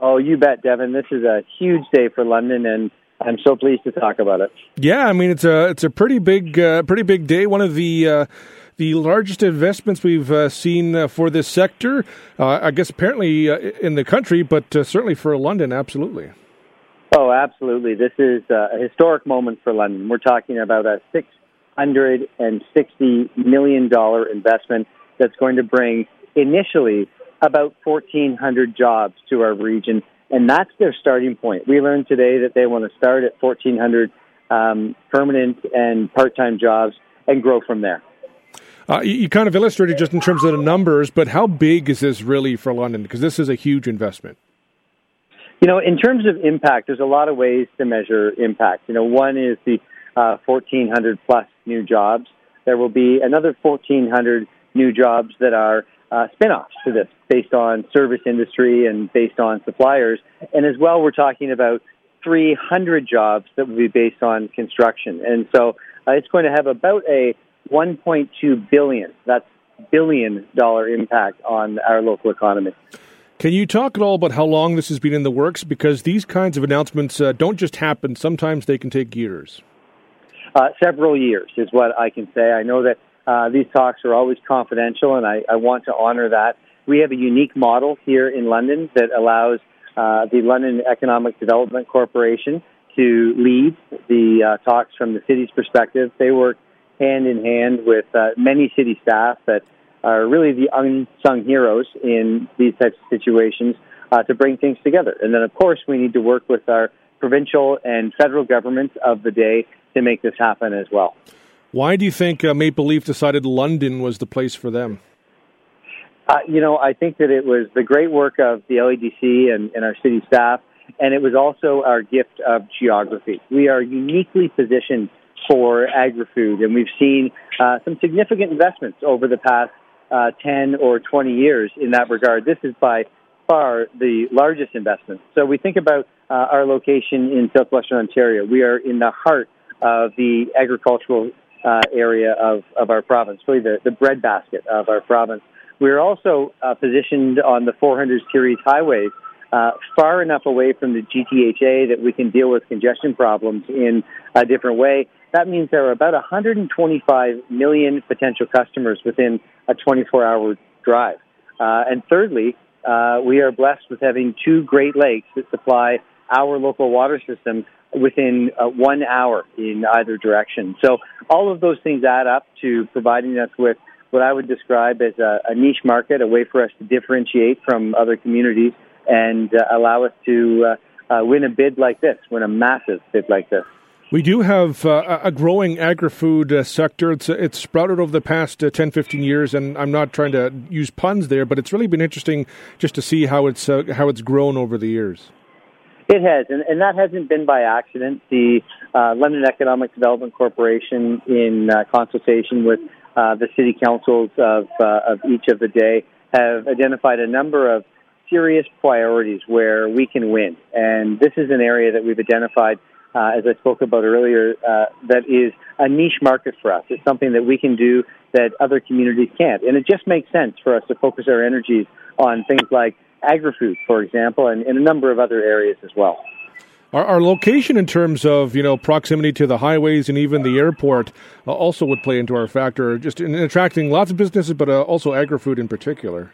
Oh, you bet, Devin. This is a huge day for London, and I'm so pleased to talk about it. Yeah, I mean it's a it's a pretty big uh, pretty big day. One of the uh, the largest investments we've uh, seen uh, for this sector. Uh, I guess apparently uh, in the country, but certainly for London, absolutely. Oh, absolutely! This is a historic moment for London. We're talking about a six hundred and sixty million dollar investment that's going to bring initially about fourteen hundred jobs to our region and that's their starting point. We learned today that they want to start at 1,400 um, permanent and part-time jobs and grow from there. Uh, you, kind of illustrated just in terms of the numbers, but how big is this really for London? Because this is a huge investment. You know, in terms of impact, there's a lot of ways to measure impact. You know, one is the uh, 1,400 plus new jobs. There will be another 1,400 new jobs that are uh, spin-offs to this based on service industry and based on suppliers. And as well, we're talking about 300 jobs that will be based on construction. And so uh, it's going to have about a 1.2 billion, that's billion dollar impact on our local economy. Can you talk at all about how long this has been in the works? Because these kinds of announcements uh, don't just happen, sometimes they can take years. Uh, several years is what I can say. I know that uh, these talks are always confidential, and I, I, want to honor that. We have a unique model here in London that allows uh, the London Economic Development Corporation to lead the uh, talks from the city's perspective. They work hand in hand with uh, many city staff that are really the unsung heroes in these types of situations uh, to bring things together. And then, of course, we need to work with our provincial and federal governments of the day to make this happen as well. Why do you think uh, Maple Leaf decided London was the place for them? Uh, you know, I think that it was the great work of the LEDC and, and our city staff, and it was also our gift of geography. We are uniquely positioned for agri-food, and we've seen uh, some significant investments over the past uh, 10 or 20 years in that regard. This is by far the largest investment. So we think about uh, our location in southwestern Ontario. We are in the heart of the agricultural uh, area of, of our province, really the, the breadbasket of our province. We're also uh, positioned on the 400 series highways uh, far enough away from the GTHA that we can deal with congestion problems in a different way. That means there are about 125 million potential customers within a 24 hour drive. Uh, and thirdly, uh, we are blessed with having two Great Lakes that supply our local water system within uh, one hour in either direction. So all of those things add up to providing us with what I would describe as a, a niche market, a way for us to differentiate from other communities and uh, allow us to uh, uh, win a bid like this, win a massive bid like this. We do have uh, a growing agri-food uh, sector. It's, it's sprouted over the past uh, 10, 15 years, and I'm not trying to use puns there, but it's really been interesting just to see how it's uh, how it's grown over the years. It has, and, and that hasn't been by accident. The uh, London Economic Development Corporation, in uh, consultation with the city councils of, of each of the day, have identified a number of serious priorities where we can win. And this is an area that we've identified uh, as I spoke about earlier, uh, that is a niche market for us. It's something that we can do that other communities can't. And it just makes sense for us to focus our energies on things like agri-food, for example, and in a number of other areas as well. Our, our, location, in terms of you know proximity to the highways and even the airport, uh, also would play into our factor, just in attracting lots of businesses, but uh, also agri-food in particular.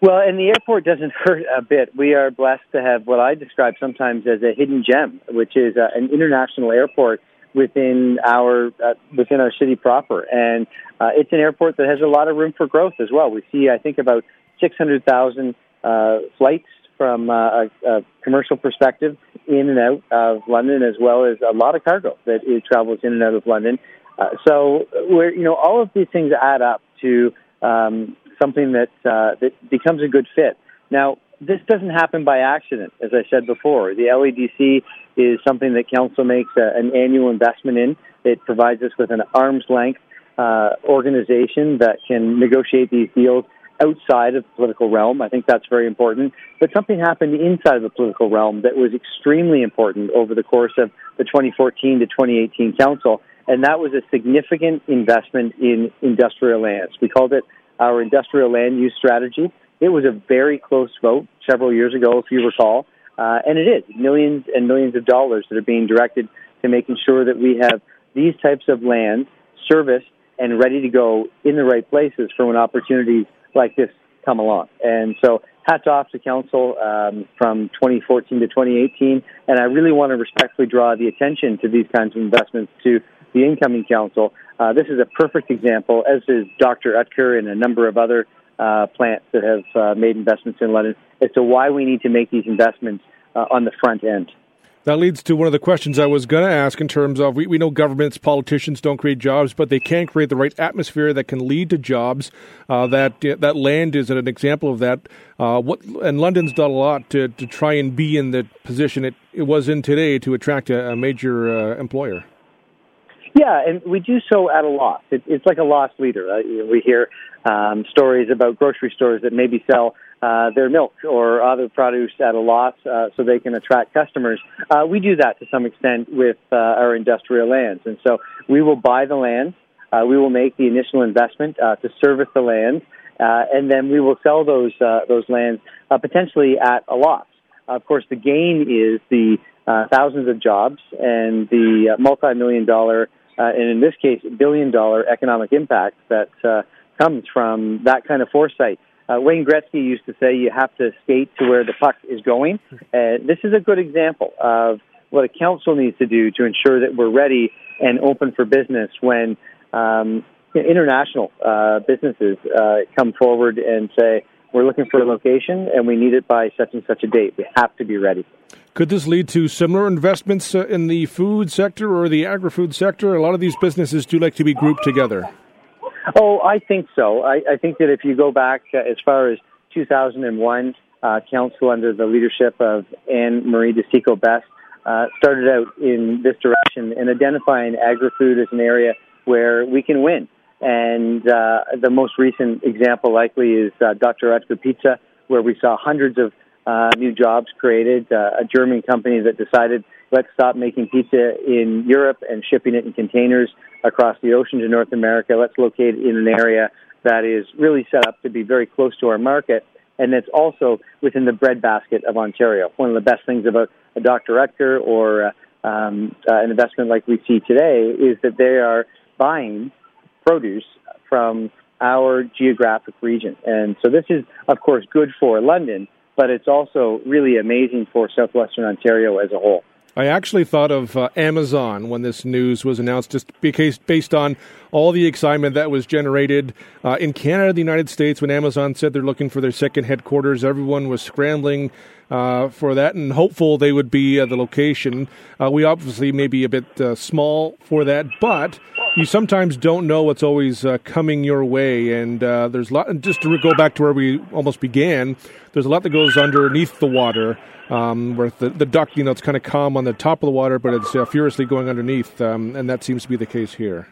Well, and the airport doesn't hurt a bit. We are blessed to have what I describe sometimes as a hidden gem, which is uh, an international airport within our uh, within our city proper, and uh, it's an airport that has a lot of room for growth as well. We see, I think, about six hundred thousand uh, flights from uh, a, a commercial perspective in and out of London, as well as a lot of cargo that it travels in and out of London. Uh, so, we're you know all of these things add up to um, something that uh, that becomes a good fit. Now, this doesn't happen by accident, as I said before. The LEDC is something that council makes a, an annual investment in. It provides us with an arm's length uh, organization that can negotiate these deals outside of the political realm. I think that's very important. But something happened inside of the political realm that was extremely important over the course of the 2014 to 2018 council, and that was a significant investment in industrial lands. We called it our industrial land use strategy. It was a very close vote several years ago, if you recall, uh, and it is millions and millions of dollars that are being directed to making sure that we have these types of lands serviced and ready to go in the right places for when opportunities like this come along. And so, hats off to council um, from 2014 to 2018, and I really want to respectfully draw the attention to these kinds of investments to the incoming council uh, this is a perfect example, as is Dr. Oetker and a number of other uh, plants that have uh, made investments in London, as to why we need to make these investments uh, on the front end. That leads to one of the questions I was going to ask in terms of we, we know governments, politicians don't create jobs, but they can create the right atmosphere that can lead to jobs. Uh, that that land is an example of that. Uh, what and London's done a lot to, to try and be in the position it, it was in today to attract a, a major uh, employer. Yeah, and we do so at a loss. It, it's like a lost leader. We hear um, stories about grocery stores that maybe sell uh, their milk or other produce at a loss uh, so they can attract customers. Uh, we do that to some extent with uh, our industrial lands. And so we will buy the land, uh, we will make the initial investment uh, to service the land, uh, and then we will sell those, uh, those lands uh, potentially at a loss. Of course, the gain is the uh, thousands of jobs and the uh, multi-million dollar uh, and in this case, billion dollar economic impact that uh, comes from that kind of foresight. Uh, Wayne Gretzky used to say you have to skate to where the puck is going. Uh, this is a good example of what a council needs to do to ensure that we're ready and open for business when um, international uh, businesses uh, come forward and say, we're looking for a location and we need it by such and such a date. We have to be ready. Could this lead to similar investments uh, in the food sector or the agri-food sector? A lot of these businesses do like to be grouped together. Oh, I think so. I, I think that if you go back uh, as far as 2001, uh, council under the leadership of Anne Marie DeCicco-Best uh, started out in this direction and identifying agri-food as an area where we can win. And uh, the most recent example likely is uh, Dr. Oetker Pizza, where we saw hundreds of uh, new jobs created. Uh, a German company that decided let's stop making pizza in Europe and shipping it in containers across the ocean to North America. Let's locate in an area that is really set up to be very close to our market and that's also within the breadbasket of Ontario. One of the best things about a Dr. Oetker or uh, um, uh, an investment like we see today is that they are buying produce from our geographic region. And so this is, of course, good for London, but it's also really amazing for southwestern Ontario as a whole. I actually thought of uh, Amazon when this news was announced, just because based on all the excitement that was generated uh, in Canada, the United States, when Amazon said they're looking for their second headquarters. Everyone was scrambling uh, for that and hopeful they would be uh, the location. Uh, we obviously may be a bit uh, small for that, but you sometimes don't know what's always uh, coming your way. And uh, there's a lot, and just to go back to where we almost began, there's a lot that goes underneath the water. Um, where the, the duck, you know, it's kind of calm on the top of the water, but it's furiously going underneath, um, and that seems to be the case here.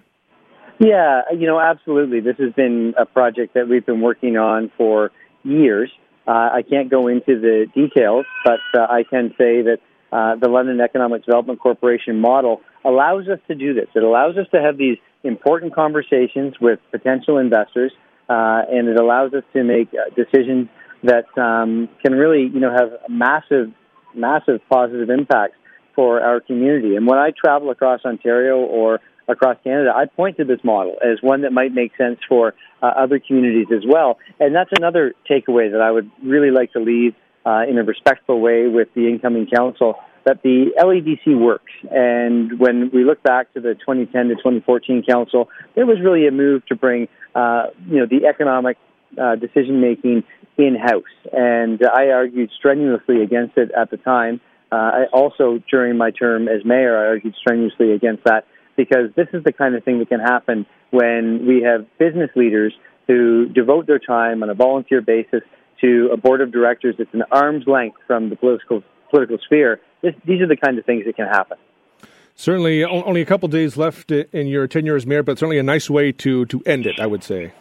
Yeah, you know, absolutely. This has been a project that we've been working on for years. Uh, I can't go into the details, but uh, I can say that uh, the London Economic Development Corporation model allows us to do this. It allows us to have these important conversations with potential investors, uh, and it allows us to make uh, decisions that um, can really, you know, have massive, massive positive impacts for our community. And when I travel across Ontario or across Canada, I point to this model as one that might make sense for uh, other communities as well. And that's another takeaway that I would really like to leave uh, in a respectful way with the incoming council that the LEDC works. And when we look back to the 2010 to 2014 council, there was really a move to bring, uh, you know, the economic uh, decision making in house. And I argued strenuously against it at the time. Uh, I also, during my term as mayor, I argued strenuously against that because this is the kind of thing that can happen when we have business leaders who devote their time on a volunteer basis to a board of directors that's an arm's length from the political political sphere. This, these are the kind of things that can happen. Certainly, only a couple days left in your tenure as mayor, but certainly a nice way to to end it. I would say.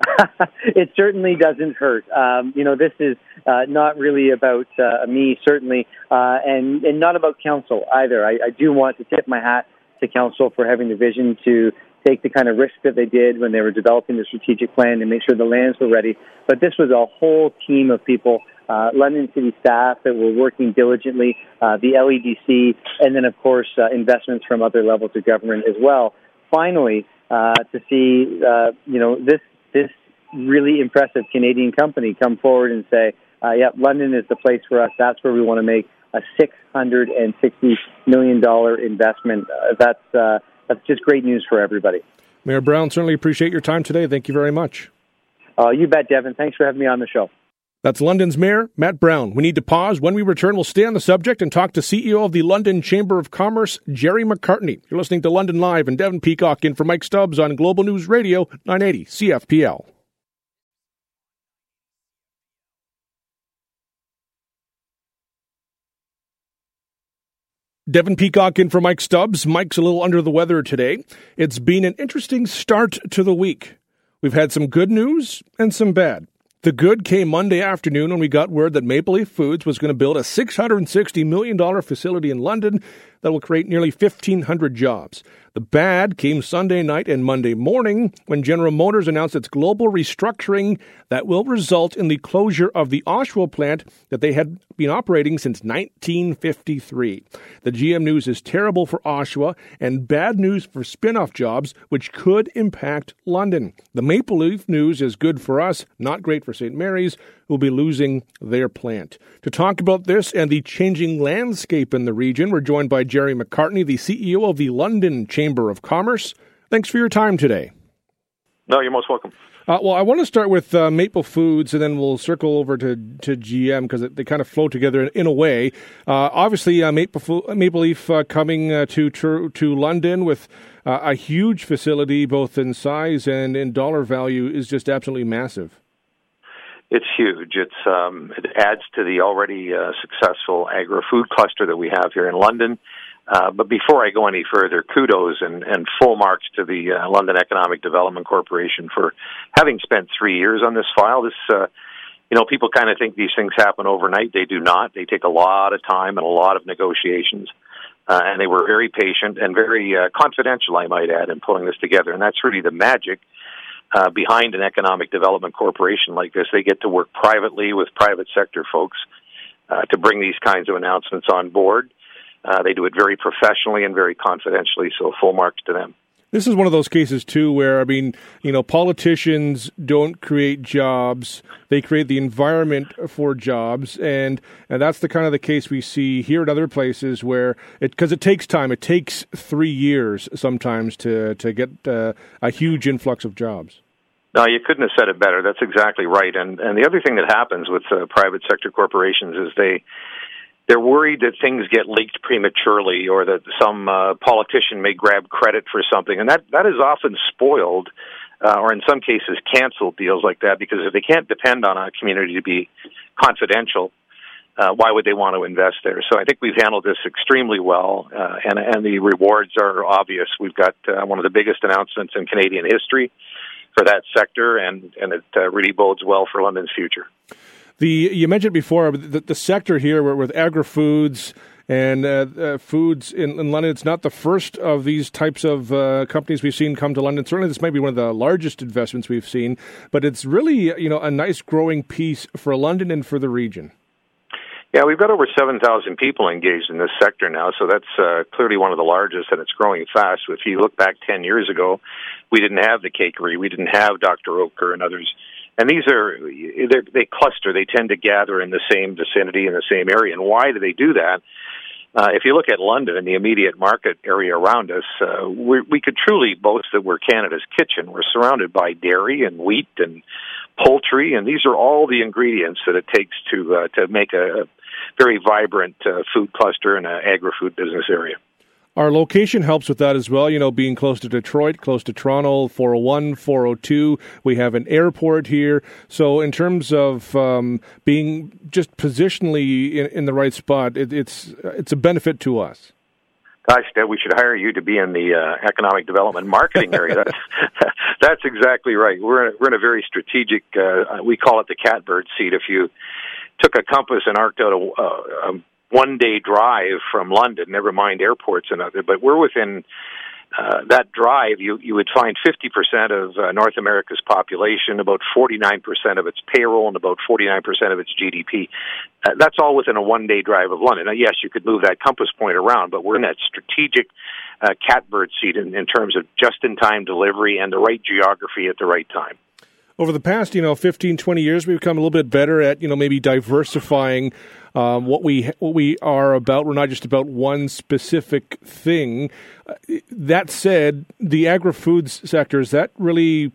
it certainly doesn't hurt. Um, you know, this is uh, not really about uh, me, certainly, uh, and and not about council either. I, I do want to tip my hat to council for having the vision to take the kind of risk that they did when they were developing the strategic plan and make sure the lands were ready. But this was a whole team of people, uh, London City staff that were working diligently, uh, the LEDC, and then of course uh, investments from other levels of government as well. Finally, uh, to see uh, you know this this really impressive Canadian company come forward and say, uh, "Yeah, London is the place for us. That's where we want to make a six hundred and sixty million dollar investment." Uh, that's uh, that's just great news for everybody. Mayor Brown, certainly appreciate your time today. Thank you very much. Uh, you bet, Devin. Thanks for having me on the show. That's London's Mayor, Matt Brown. We need to pause. When we return, we'll stay on the subject and talk to CEO of the London Chamber of Commerce, Gerry Macartney. You're listening to London Live and Devin Peacock in for Mike Stubbs on Global News Radio 980 CFPL. Devin Peacock in for Mike Stubbs. Mike's a little under the weather today. It's been an interesting start to the week. We've had some good news and some bad. The good came Monday afternoon when we got word that Maple Leaf Foods was going to build a $660 million facility in London that will create nearly 1,500 jobs. The bad came Sunday night and Monday morning when General Motors announced its global restructuring that will result in the closure of the Oshawa plant that they had been operating since 1953. The GM news is terrible for Oshawa and bad news for spin off jobs, which could impact London. The Maple Leaf news is good for us, not great for St. Mary's, will be losing their plant. To talk about this and the changing landscape in the region, we're joined by Gerry Macartney, the CEO of the London Chamber of Commerce. Thanks for your time today. No, you're most welcome. Uh, well, I want to start with uh, Maple Foods, and then we'll circle over to, to GM because they kind of flow together in, in a way. Uh, obviously, uh, Maple, Maple Leaf uh, coming uh, to, to, to London with a huge facility, both in size and in dollar value, is just absolutely massive. It's huge. It's um, it adds to the already uh, successful agri food cluster that we have here in London. Uh, but before I go any further, kudos and, and full marks to the uh, London Economic Development Corporation for having spent three years on this file. This, uh, you know, people kind of think these things happen overnight. They do not. They take a lot of time and a lot of negotiations. Uh, and they were very patient and very uh, confidential, I might add, in pulling this together. And that's really the magic uh, behind an economic development corporation like this. They get to work privately with private sector folks uh, to bring these kinds of announcements on board. Uh, they do it very professionally and very confidentially, so full marks to them. This is one of those cases too, where I mean, you know, politicians don't create jobs; they create the environment for jobs, and and that's the kind of the case we see here at other places where it because it takes time. It takes three years sometimes to to get uh, a huge influx of jobs. No, you couldn't have said it better. That's exactly right. And and the other thing that happens with uh, private sector corporations is they they're worried that things get leaked prematurely or that some uh, politician may grab credit for something, and that that is often spoiled. Uh, or in some cases, canceled deals like that because if they can't depend on a community to be confidential, uh, why would they want to invest there? So I think we've handled this extremely well, uh, and and the rewards are obvious. We've got uh, one of the biggest announcements in Canadian history for that sector, and and it uh, really bodes well for London's future. The you mentioned before the, the sector here with agri foods and uh, uh, foods in, in, London. It's not the first of these types of uh, companies we've seen come to London. Certainly, this might be one of the largest investments we've seen, but it's really you know a nice growing piece for London and for the region. Yeah, we've got over 7,000 people engaged in this sector now, so that's uh, clearly one of the largest, and it's growing fast. If you look back 10 years ago, we didn't have the Cakery, we didn't have Dr. Oetker and others and these are they cluster. They tend to gather in the same vicinity in the same area. And why do they do that? Uh, if you look at London and the immediate market area around us, uh, we, we could truly boast that we're Canada's kitchen. We're surrounded by dairy and wheat and poultry, and these are all the ingredients that it takes to uh, to make a, very vibrant uh, food cluster and an agri-food business area. Our location helps with that as well, you know, being close to Detroit, close to Toronto, 401, 402. We have an airport here. So, in terms of um, being just positionally in, in the right spot, it, it's, it's a benefit to us. Gosh, Dad, we should hire you to be in the uh, economic development marketing area. That's, that's exactly right. We're in, we're in a very strategic, uh, we call it the catbird seat. If you took a compass and arced out a, uh, a one day drive from London, never mind airports and other, but we're within uh, that drive, you, you would find 50% of uh, North America's population, about 49% of its payroll, and about 49% of its GDP. Uh, that's all within a one day drive of London. Now, yes, you could move that compass point around, but we're in that strategic uh, catbird seat in, in terms of just in time delivery and the right geography at the right time over the past, you know, 15, 20 years, we've become a little bit better at, you know, maybe diversifying um, what we what we are about. We're not just about one specific thing. Uh, that said, the agri foods sector is that really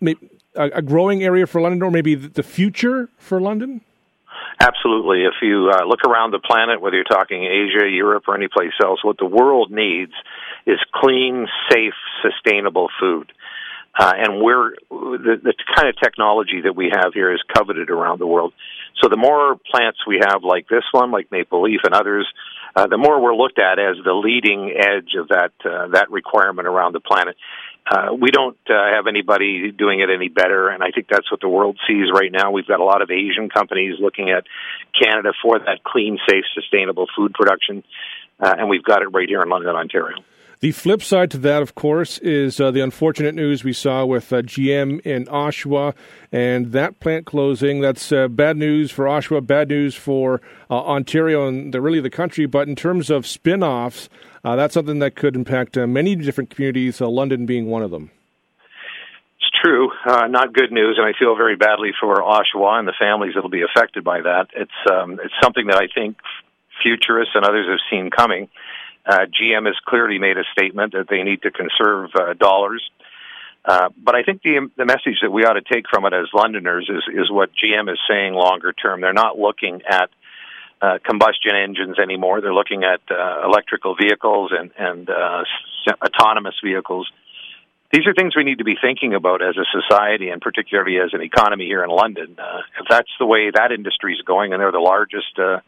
a, a, growing area for London, or maybe the future for London? Absolutely. If you uh, look around the planet, whether you're talking Asia, Europe, or any place else, what the world needs is clean, safe, sustainable food. Uh, and we're the, the kind of technology that we have here is coveted around the world. So the more plants we have like this one, like Maple Leaf and others, uh, the more we're looked at as the leading edge of that uh, that requirement around the planet. Uh, we don't uh, have anybody doing it any better, and I think that's what the world sees right now. We've got a lot of Asian companies looking at Canada for that clean, safe, sustainable food production, uh, and we've got it right here in London, Ontario. The flip side to that, of course, is uh, the unfortunate news we saw with uh, GM in Oshawa and that plant closing. That's uh, bad news for Oshawa, bad news for uh, Ontario and the, really the country. But in terms of spin offs, uh, that's something that could impact uh, many different communities, London being one of them. It's true. not good news, and I feel very badly for Oshawa and the families that will be affected by that. It's, um, it's something that I think futurists and others have seen coming. Uh, GM has clearly made a statement that they need to conserve uh, dollars. Uh, but I think the the message that we ought to take from it as Londoners is is what GM is saying longer term. They're not looking at uh, combustion engines anymore. They're looking at uh, electrical vehicles and and uh, autonomous vehicles these are things we need to be thinking about as a society and particularly as an economy here in London. Uh, if that's the way that industry is going and they're the largest uh,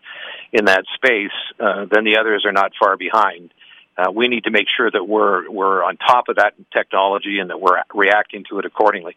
in that space, uh, then the others are not far behind. Uh, we need to make sure that we're we're on top of that technology and that we're reacting to it accordingly.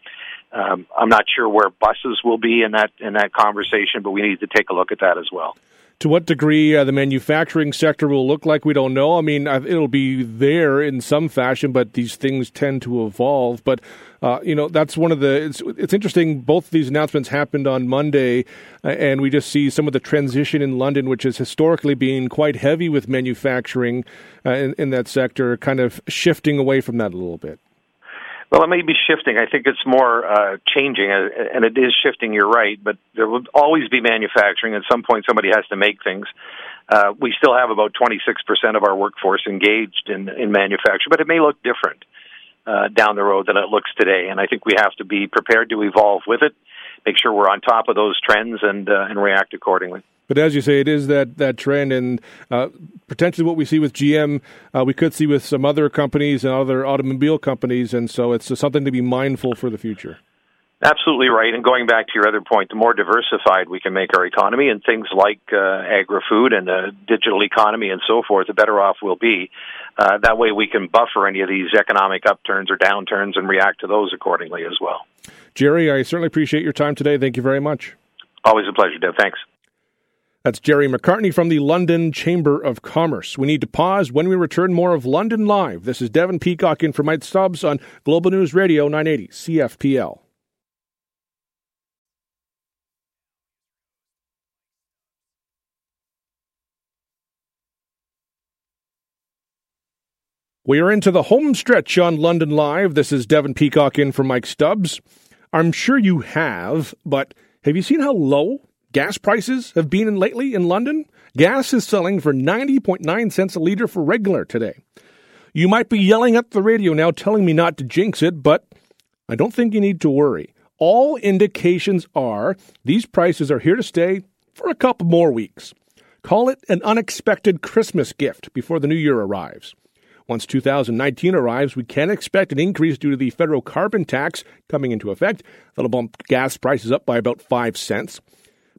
Um, I'm not sure where buses will be in that in that conversation, but we need to take a look at that as well. To what degree uh, the manufacturing sector will look like, we don't know. I mean, it'll be there in some fashion, but these things tend to evolve. But uh, you know, that's one of the. It's, it's interesting. Both of these announcements happened on Monday, uh, and we just see some of the transition in London, which has historically been quite heavy with manufacturing uh, in, in that sector, kind of shifting away from that a little bit. Well, it may be shifting. I think it's more uh, changing, uh, and it is shifting. You're right, but there will always be manufacturing. At some point, somebody has to make things. Uh, we still have about 26% of our workforce engaged in, in manufacturing, but it may look different uh, down the road than it looks today. And I think we have to be prepared to evolve with it, make sure we're on top of those trends, and uh, and react accordingly. But as you say, it is that, that trend, and uh, potentially what we see with GM, uh, we could see with some other companies and other automobile companies, and so it's something to be mindful for the future. Absolutely right. And going back to your other point, the more diversified we can make our economy and things like uh, agri-food and the digital economy and so forth, the better off we'll be. Uh, that way we can buffer any of these economic upturns or downturns and react to those accordingly as well. Gerry, I certainly appreciate your time today. Thank you very much. Always a pleasure, Deb. Thanks. That's Gerry Macartney from the London Chamber of Commerce. We need to pause when we return more of London Live. This is Devin Peacock in for Mike Stubbs on Global News Radio 980 CFPL. We are into the home stretch on London Live. This is Devin Peacock in for Mike Stubbs. I'm sure you have, but have you seen how low gas prices have been in lately in London. Gas is selling for 90.9 cents a litre for regular today. You might be yelling at the radio now telling me not to jinx it, but I don't think you need to worry. All indications are these prices are here to stay for a couple more weeks. Call it an unexpected Christmas gift before the new year arrives. Once 2019 arrives, we can expect an increase due to the federal carbon tax coming into effect. That'll bump gas prices up by about 5 cents.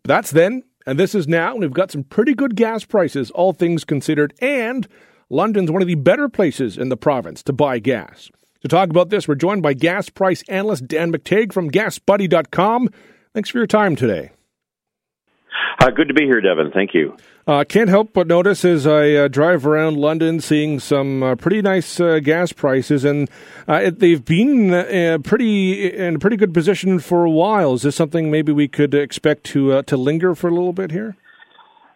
That's then, and this is now, and we've got some pretty good gas prices, all things considered, and London's one of the better places in the province to buy gas. To talk about this, we're joined by gas price analyst Dan McTeague from GasBuddy.com. Thanks for your time today. Uh, good to be here, Devin. Thank you. Uh, can't help but notice as I uh, drive around London, seeing some uh, pretty nice uh, gas prices, and uh, it, they've been uh, pretty in a pretty good position for a while. Is this something maybe we could expect to to linger for a little bit here?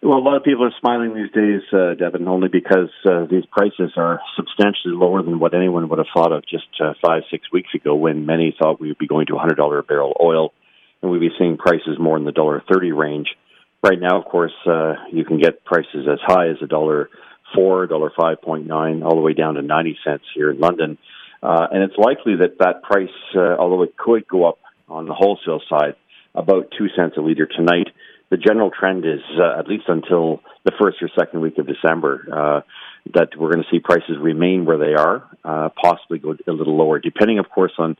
Well, a lot of people are smiling these days, Devin, only because these prices are substantially lower than what anyone would have thought of just five, six weeks ago, when many thought we would be going to $100 a barrel oil, and we'd be seeing prices more in the $1.30 range right now, of course, uh, you can get prices as high as a dollar four, dollar five point nine, all the way down to ninety cents here in London. Uh, and it's likely that that price, uh, although it could go up on the wholesale side, about two cents a liter tonight. The general trend is, uh, at least until the first or second week of December, uh, that we're going to see prices remain where they are, uh, possibly go a little lower, depending, of course, on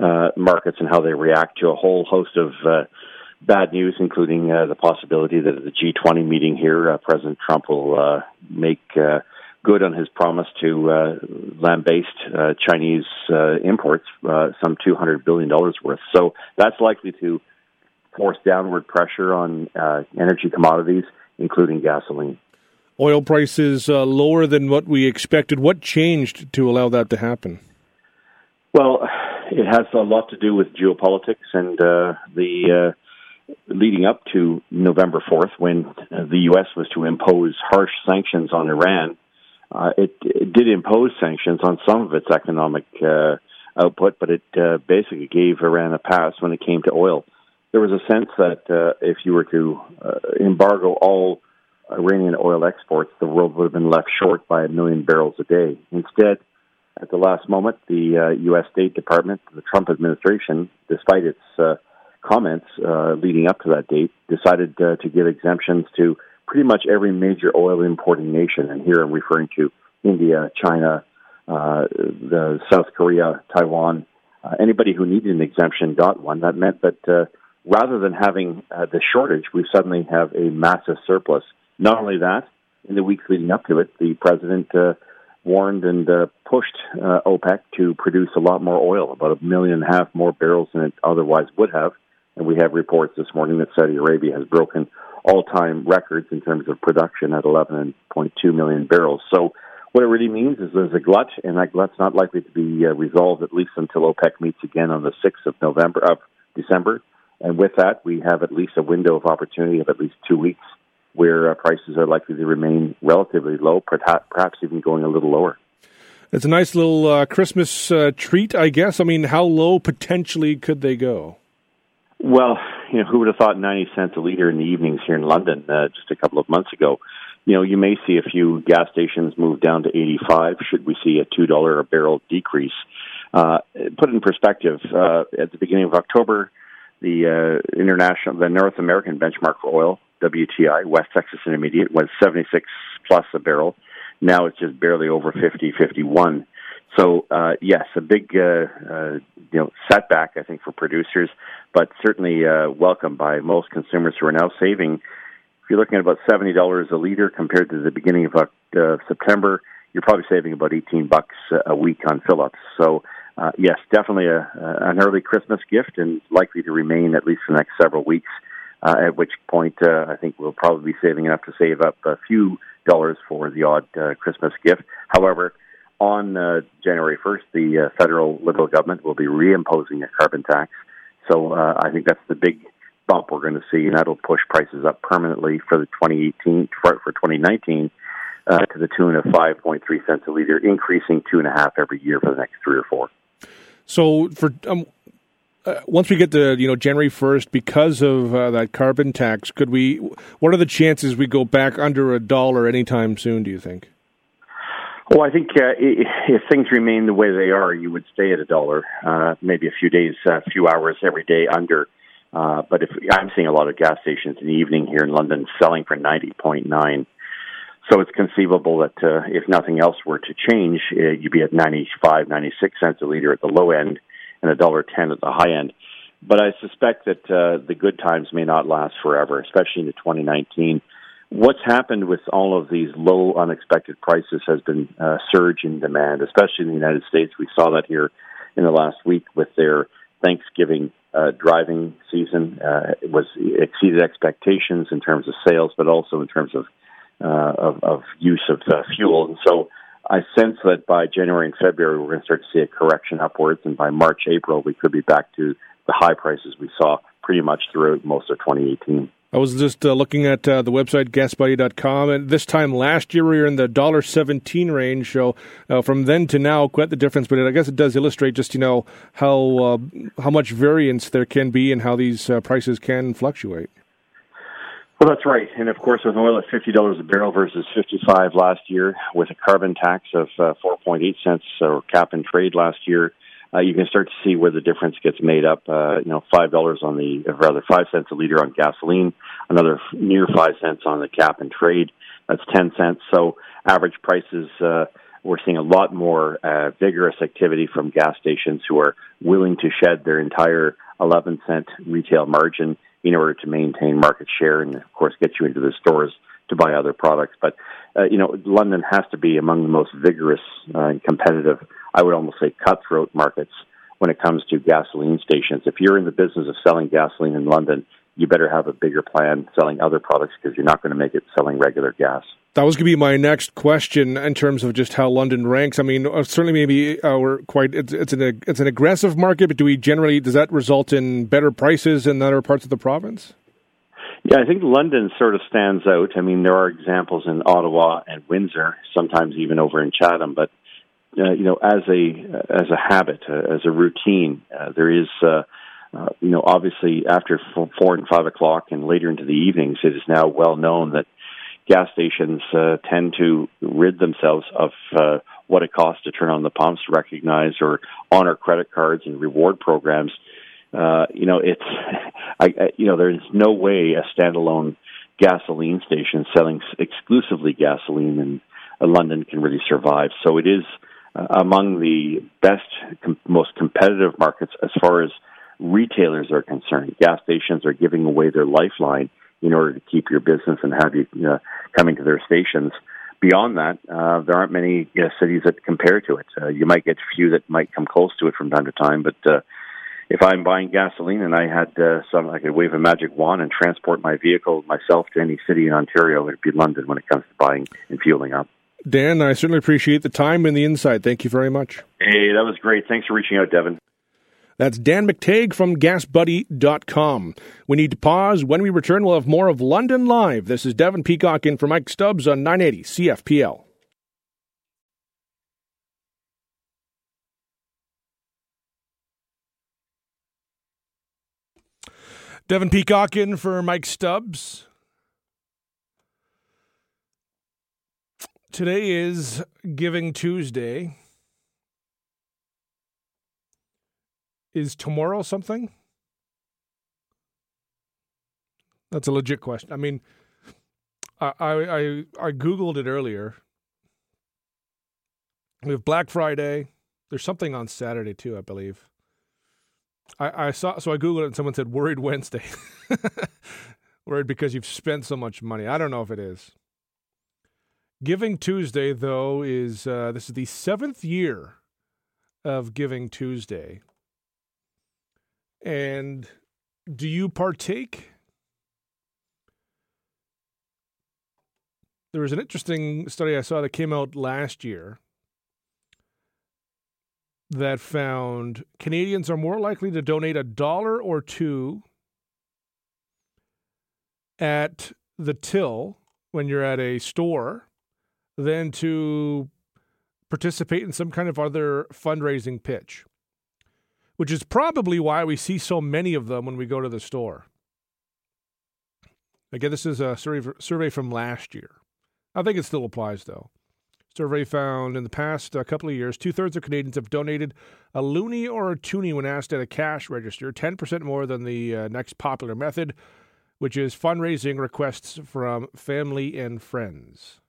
uh, markets and how they react to a whole host of uh, bad news, including uh, the possibility that at the G20 meeting here, uh, President Trump will uh, make uh, good on his promise to uh, land-based uh, Chinese uh, imports, uh, some $200 billion worth. So that's likely to force downward pressure on uh, energy commodities, including gasoline. Oil prices uh, lower than what we expected. What changed to allow that to happen? Well, it has a lot to do with geopolitics and uh, the uh, leading up to November 4th, when uh, the U.S. was to impose harsh sanctions on Iran, uh, it, it, did impose sanctions on some of its economic uh, output, but it uh, basically gave Iran a pass when it came to oil. There was a sense that uh, if you were to uh, embargo all Iranian oil exports, the world would have been left short by a million barrels a day. Instead, at the last moment, the U.S. State Department, the Trump administration, despite its comments uh, leading up to that date, decided uh, to give exemptions to pretty much every major oil importing nation. And here I'm referring to India, China, uh, the South Korea, Taiwan. Uh, anybody who needed an exemption got one. That meant that uh, rather than having uh, the shortage, we suddenly have a massive surplus. Not only that, in the weeks leading up to it, the president warned and uh, pushed uh, OPEC to produce a lot more oil, about a million and a half more barrels than it otherwise would have. And we have reports this morning that Saudi Arabia has broken all-time records in terms of production at 11.2 million barrels. So what it really means is there's a glut, and that glut's not likely to be uh, resolved at least until OPEC meets again on the 6th of November of December. And with that, we have at least a window of opportunity of at least two weeks where uh, prices are likely to remain relatively low, perhaps even going a little lower. It's a nice little uh, Christmas uh, treat, I guess. I mean, how low potentially could they go? Well, you know, who would have thought 90 cents a liter in the evenings here in London uh, just a couple of months ago? You know, you may see a few gas stations move down to 85 should we see a $2 a barrel decrease. Uh, put in perspective, uh, at the beginning of October, the uh, international, the North American benchmark for oil, WTI, West Texas Intermediate, was 76 plus a barrel. Now it's just barely over 50, 51. So uh, yes, a big uh, uh, you know setback I think for producers, but certainly uh, welcome by most consumers who are now saving. If you're looking at about seventy dollars a liter compared to the beginning of uh, September, you're probably saving about eighteen bucks a week on fill-ups. So uh, yes, definitely a, an early Christmas gift and likely to remain at least the next several weeks. Uh, at which point, uh, I think we'll probably be saving enough to save up a few dollars for the odd uh, Christmas gift. However, on uh, January 1st, the uh, federal Liberal government will be reimposing a carbon tax. So uh, I think that's the big bump we're going to see, and that'll push prices up permanently for the 2018 for, for 2019 uh, to the tune of 5.3 cents a liter, increasing two and a half every year for the next three or four. So for um, uh, once we get to you know January first, because of uh, that carbon tax, could we? What are the chances we go back under a dollar anytime soon? Do you think? Well, I think uh, if things remain the way they are, you would stay at a dollar, uh, maybe a few days, a few hours every day under. Uh, but if I'm seeing a lot of gas stations in the evening here in London selling for ninety point nine, so it's conceivable that uh, if nothing else were to change, uh, you'd be at 95, 96 cents a liter at the low end and a dollar ten at the high end. But I suspect that uh, the good times may not last forever, especially into 2019. What's happened with all of these low unexpected prices has been a uh, surge in demand, especially in the United States. We saw that here in the last week with their Thanksgiving uh, driving season. Uh, it was exceeded expectations in terms of sales, but also in terms of uh, of, of use of uh, fuel. And so I sense that by January and February, we're going to start to see a correction upwards. And by March, April, we could be back to the high prices we saw pretty much throughout most of 2018. I was just uh, looking at uh, the website gasbuddy.com, and this time last year we were in the dollar seventeen range. So uh, from then to now, quite the difference. But I guess it does illustrate just you know how uh, how much variance there can be and how these uh, prices can fluctuate. Well, that's right. And of course, with oil at $50 a barrel versus 55 last year, with a carbon tax of uh, 4.8 cents or cap and trade last year, uh, you can start to see where the difference gets made up. Uh, you know, five dollars on the, rather, five cents a liter on gasoline, another near five cents on the cap and trade. That's ten cents. So average prices, uh, we're seeing a lot more uh, vigorous activity from gas stations who are willing to shed their entire 11 cent retail margin in order to maintain market share and, of course, get you into the stores to buy other products. But, uh, you know, London has to be among the most vigorous uh, and competitive, I would almost say cutthroat markets when it comes to gasoline stations. If you're in the business of selling gasoline in London, you better have a bigger plan selling other products because you're not going to make it selling regular gas. That was going to be my next question in terms of just how London ranks. I mean, uh, certainly maybe uh, we're quite it's, it's an it's an aggressive market, but do we generally does that result in better prices in other parts of the province? Yeah, I think London sort of stands out. I mean, there are examples in Ottawa and Windsor, sometimes even over in Chatham, but uh, you know, as a as a habit, uh, as a routine, uh, there is. Uh, uh, you know, obviously after four and five o'clock and later into the evenings, it is now well known that gas stations uh, tend to rid themselves of uh, what it costs to turn on the pumps, recognize or honor credit cards and reward programs. Uh, you know, it's, I, I, you know, there's no way a standalone gasoline station selling exclusively gasoline in London can really survive. So it is among the best, com- most competitive markets as far as retailers are concerned. Gas stations are giving away their lifeline in order to keep your business and have you, you know, coming to their stations. Beyond that, uh, there aren't many you know, cities that compare to it. Uh, you might get a few that might come close to it from time to time, but uh, if I'm buying gasoline and I had uh, some, I could wave a magic wand and transport my vehicle myself to any city in Ontario. It'd be London when it comes to buying and fueling up. Dan, I certainly appreciate the time and the insight. Thank you very much. Hey, that was great. Thanks for reaching out, Devon. That's Dan McTeague from GasBuddy.com. We need to pause. When we return, we'll have more of London Live. This is Devon Peacock in for Mike Stubbs on 980 CFPL. Devon Peacock in for Mike Stubbs. Today is Giving Tuesday. Is tomorrow something? That's a legit question. I mean, I I I googled it earlier. We have Black Friday. There's something on Saturday too, I believe. I, I saw so I googled it and someone said worried Wednesday. worried because you've spent so much money. I don't know if it is. Giving Tuesday though is uh, this is the seventh year of Giving Tuesday. And do you partake? There was an interesting study I saw that came out last year that found Canadians are more likely to donate a dollar or two at the till when you're at a store than to participate in some kind of other fundraising pitch which is probably why we see so many of them when we go to the store. Again, this is a survey from last year. I think it still applies, though. Survey found in the past uh, couple of years, two thirds of Canadians have donated a loonie or a toonie when asked at a cash register, 10% more than the uh, next popular method, which is fundraising requests from family and friends.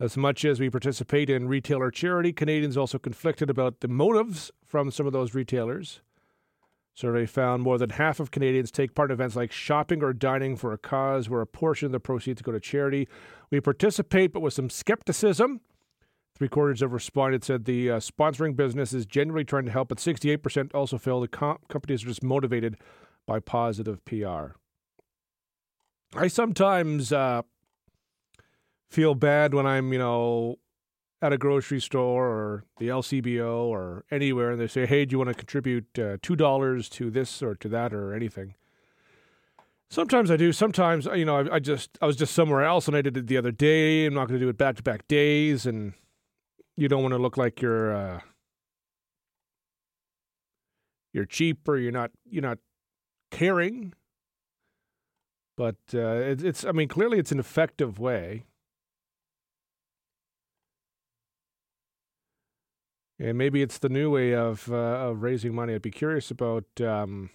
As much as we participate in retailer charity, Canadians also conflicted about the motives from some of those retailers. Survey found more than half of Canadians take part in events like shopping or dining for a cause where a portion of the proceeds go to charity. We participate, but with some skepticism. Three quarters of respondents said the uh, sponsoring business is genuinely trying to help, but 68% also feel the companies are just motivated by positive PR. I sometimes uh, feel bad when I'm, you know, at a grocery store or the LCBO or anywhere, and they say, "Hey, do you want to contribute uh, two dollars to this or to that or anything?" Sometimes I do. Sometimes, you know, I, I, just I was just somewhere else and I did it the other day. I'm not going to do it back to back days, and you don't want to look like you're uh, you're cheap or you're not you're not caring. But uh, it, it's I mean, clearly it's an effective way. And maybe it's the new way of uh, of raising money. I'd be curious about um,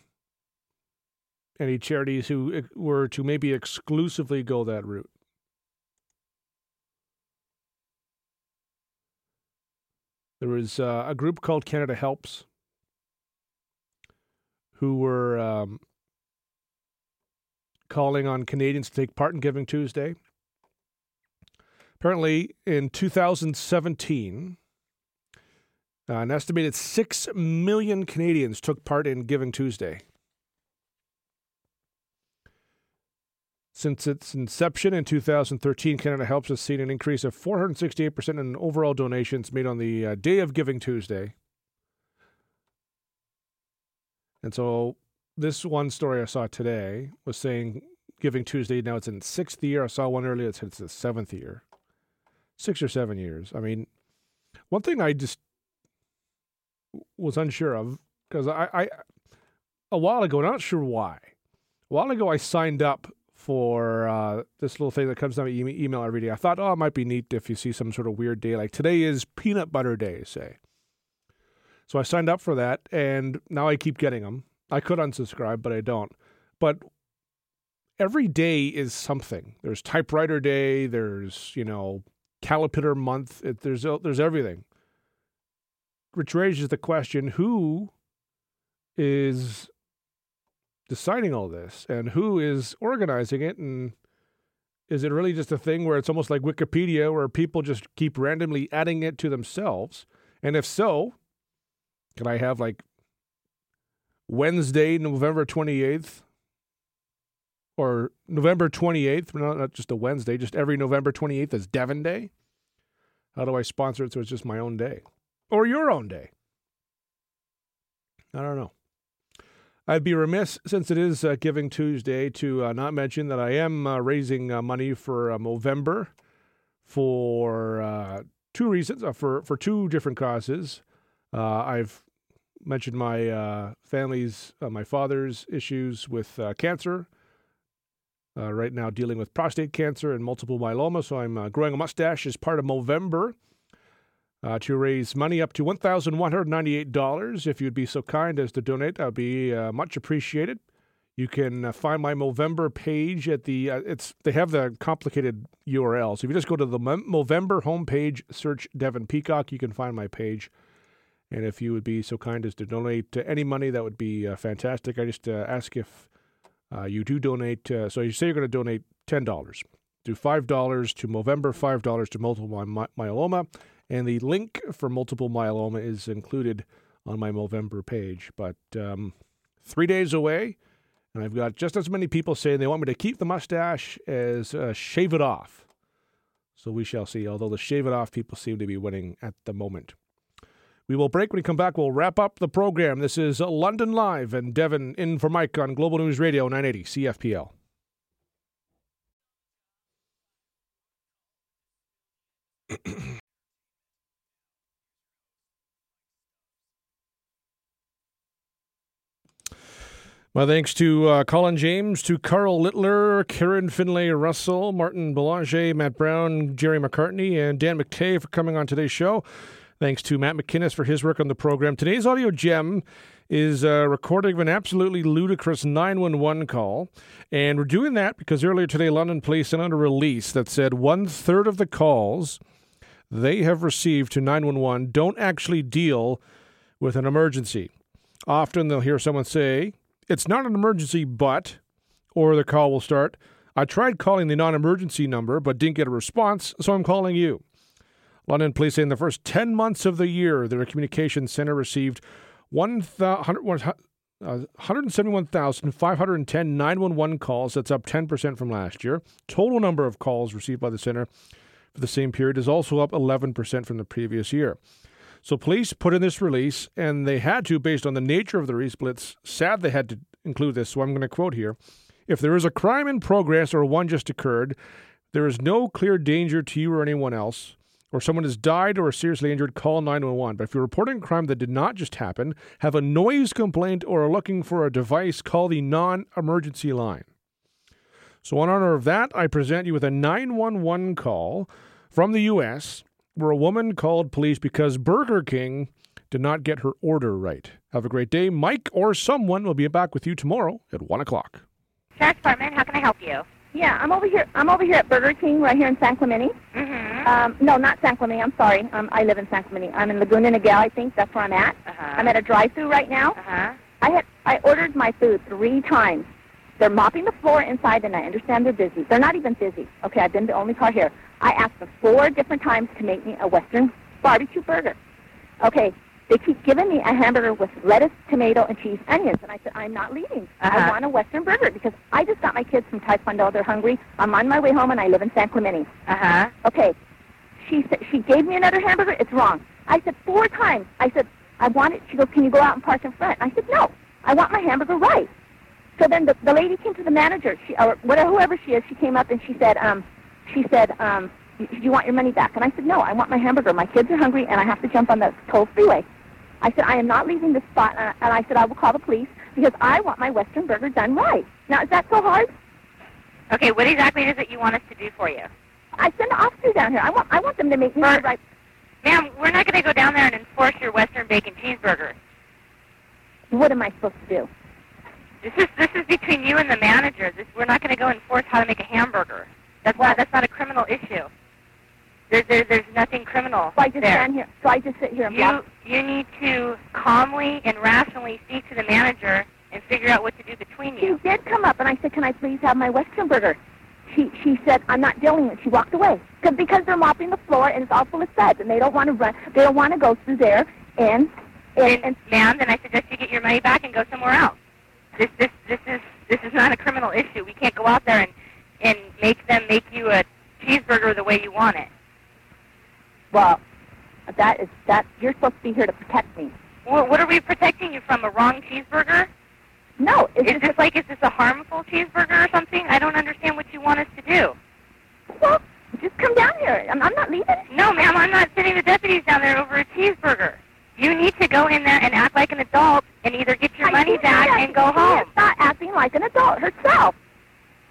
any charities who were to maybe exclusively go that route. There was uh, a group called Canada Helps who were um, calling on Canadians to take part in Giving Tuesday. Apparently, in 2017, uh, an estimated 6 million Canadians took part in Giving Tuesday. Since its inception in 2013, Canada Helps has seen an increase of 468% in overall donations made on the uh, day of Giving Tuesday. And so, this one story I saw today was saying Giving Tuesday, now it's in sixth year. I saw one earlier that said it's the seventh year. Six or seven years. I mean, one thing I just was unsure of because I, I a while ago, not sure why. A while ago, I signed up for uh, this little thing that comes down my email every day. I thought, oh, it might be neat if you see some sort of weird day. Like today is peanut butter day, say. So I signed up for that, and now I keep getting them. I could unsubscribe, but I don't. But every day is something. There's typewriter day. There's you know caterpillar month. It, there's there's everything which raises the question who is deciding all this and who is organizing it and is it really just a thing where it's almost like Wikipedia where people just keep randomly adding it to themselves? And if so, Can I have like Wednesday, November 28th? Or November 28th, not, just a Wednesday, just every November 28th is Devon Day? How do I sponsor it so it's just my own day? Or your own day? I don't know. I'd be remiss, since it is uh, Giving Tuesday, to uh, not mention that I am uh, raising uh, money for Movember for uh, two reasons, uh, for, for two different causes. I've mentioned my family's, my father's issues with cancer. right now, dealing with prostate cancer and multiple myeloma, so I'm growing a mustache as part of Movember uh, to raise money up to $1,198. If you'd be so kind as to donate, that would be uh, much appreciated. You can uh, find my Movember page at the uh, it's they have the complicated URL. So if you just go to the Movember homepage, search Devon Peacock, you can find my page. And if you would be so kind as to donate any money, that would be uh, fantastic. I just uh, ask if you do donate. so you say you're going to donate ten dollars, do five dollars to Movember, five dollars to multiple my- myeloma and the link for multiple myeloma is included on my Movember page. But um, three days away, and I've got just as many people saying they want me to keep the mustache as uh, shave it off. So we shall see, although the shave it off people seem to be winning at the moment. We will break. When we come back, we'll wrap up the program. This is London Live, and Devon in for Mike on Global News Radio 980 CFPL. My thanks to uh, Colin James, to Karl Littler, Karen Finlay Russell, Martin Belanger, Matt Brown, Gerry Macartney, and Dan McTeague for coming on today's show. Thanks to Matt McKinnis for his work on the program. Today's audio gem is a recording of an absolutely ludicrous 911 call. And we're doing that because earlier today, London Police sent out a release that said one third of the calls they have received to 911 don't actually deal with an emergency. Often they'll hear someone say, it's not an emergency, but, or the call will start. I tried calling the non emergency number, but didn't get a response, so I'm calling you. London police say in the first 10 months of the year, their communications center received 171,510 uh, 911 calls. That's up 10% from last year. Total number of calls received by the center for the same period is also up 11% from the previous year. So police put in this release, and they had to based on the nature of the release. Blitz sad they had to include this, so I'm going to quote here. If there is a crime in progress or one just occurred, there is no clear danger to you or anyone else, or someone has died or is seriously injured, call 911. But if you're reporting a crime that did not just happen, have a noise complaint, or are looking for a device, call the non emergency line. So, in honor of that, I present you with a 911 call from the U.S where a woman called police because Burger King did not get her order right. Have a great day. Mike or someone will be back with you tomorrow at 1 o'clock. Sheriff's Department, how can I help you? Yeah, I'm over here. I'm over here at Burger King right here in San Clemente. Mm-hmm. Um, no, not San Clemente. I'm sorry. Um, I live in San Clemente. I'm in Laguna Niguel. I think that's where I'm at. Uh-huh. I'm at a drive-through right now. Uh-huh. I had I ordered my food three times. They're mopping the floor inside, and I understand they're busy. They're not even busy. Okay, I've been the only car here. I asked them four different times to make me a Western barbecue burger. Okay, they keep giving me a hamburger with lettuce, tomato, and cheese, onions, and I said I'm not leaving. Uh-huh. I want a Western burger because I just got my kids from Taekwondo. They're hungry. I'm on my way home, and I live in San Clemente. Uh huh. Okay, she said she gave me another hamburger. It's wrong. I said four times. I said I want it. She goes, Can you go out and park in front? I said No. I want my hamburger right. So then the, the lady came to the manager, she, or whatever, whoever she is, she came up and she said, um, she said, um, do you want your money back? And I said, no, I want my hamburger. My kids are hungry and I have to jump on the toll freeway. I said, I am not leaving this spot. And I said, I will call the police because I want my Western burger done right. Now, is that so hard? Okay, what exactly is it you want us to do for you? I send officers down here. I want, I want them to make me the right. Ma'am, we're not going to go down there and enforce your Western bacon cheeseburger. What am I supposed to do? This is this is between you and the manager. This, we're not going to go enforce how to make a hamburger. That's not that's not a criminal issue. There, there, there's nothing criminal So I just there. stand here. So I just sit here You block. you need to calmly and rationally speak to the manager and figure out what to do between you. She did come up and I said, can I please have my Western burger? She she said, I'm not dealing with it. She walked away. Cause, because they're mopping the floor and it's all full of suds and they don't want to run. They don't want to go through there and And, and ma'am, then I suggest you get your money back and go somewhere else. This this this is this is not a criminal issue. We can't go out there and and make them make you a cheeseburger the way you want it. Well, that is that you're supposed to be here to protect me. Well, what are we protecting you from? A wrong cheeseburger? No, it's Is this like is this a harmful cheeseburger or something? I don't understand what you want us to do. Well, just come down here. I'm, I'm not leaving. No, ma'am, I'm not sending the deputies down there over a cheeseburger. You need to go in there and act like an adult and either get your I money back and go home. has Not acting like an adult herself.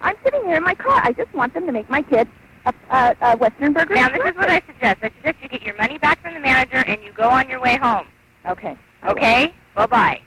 I'm sitting here in my car. I just want them to make my kid a, a, a Western burger. Now, this is what I suggest. I suggest you get your money back from the manager and you go on your way home. Okay. Okay? Bye bye.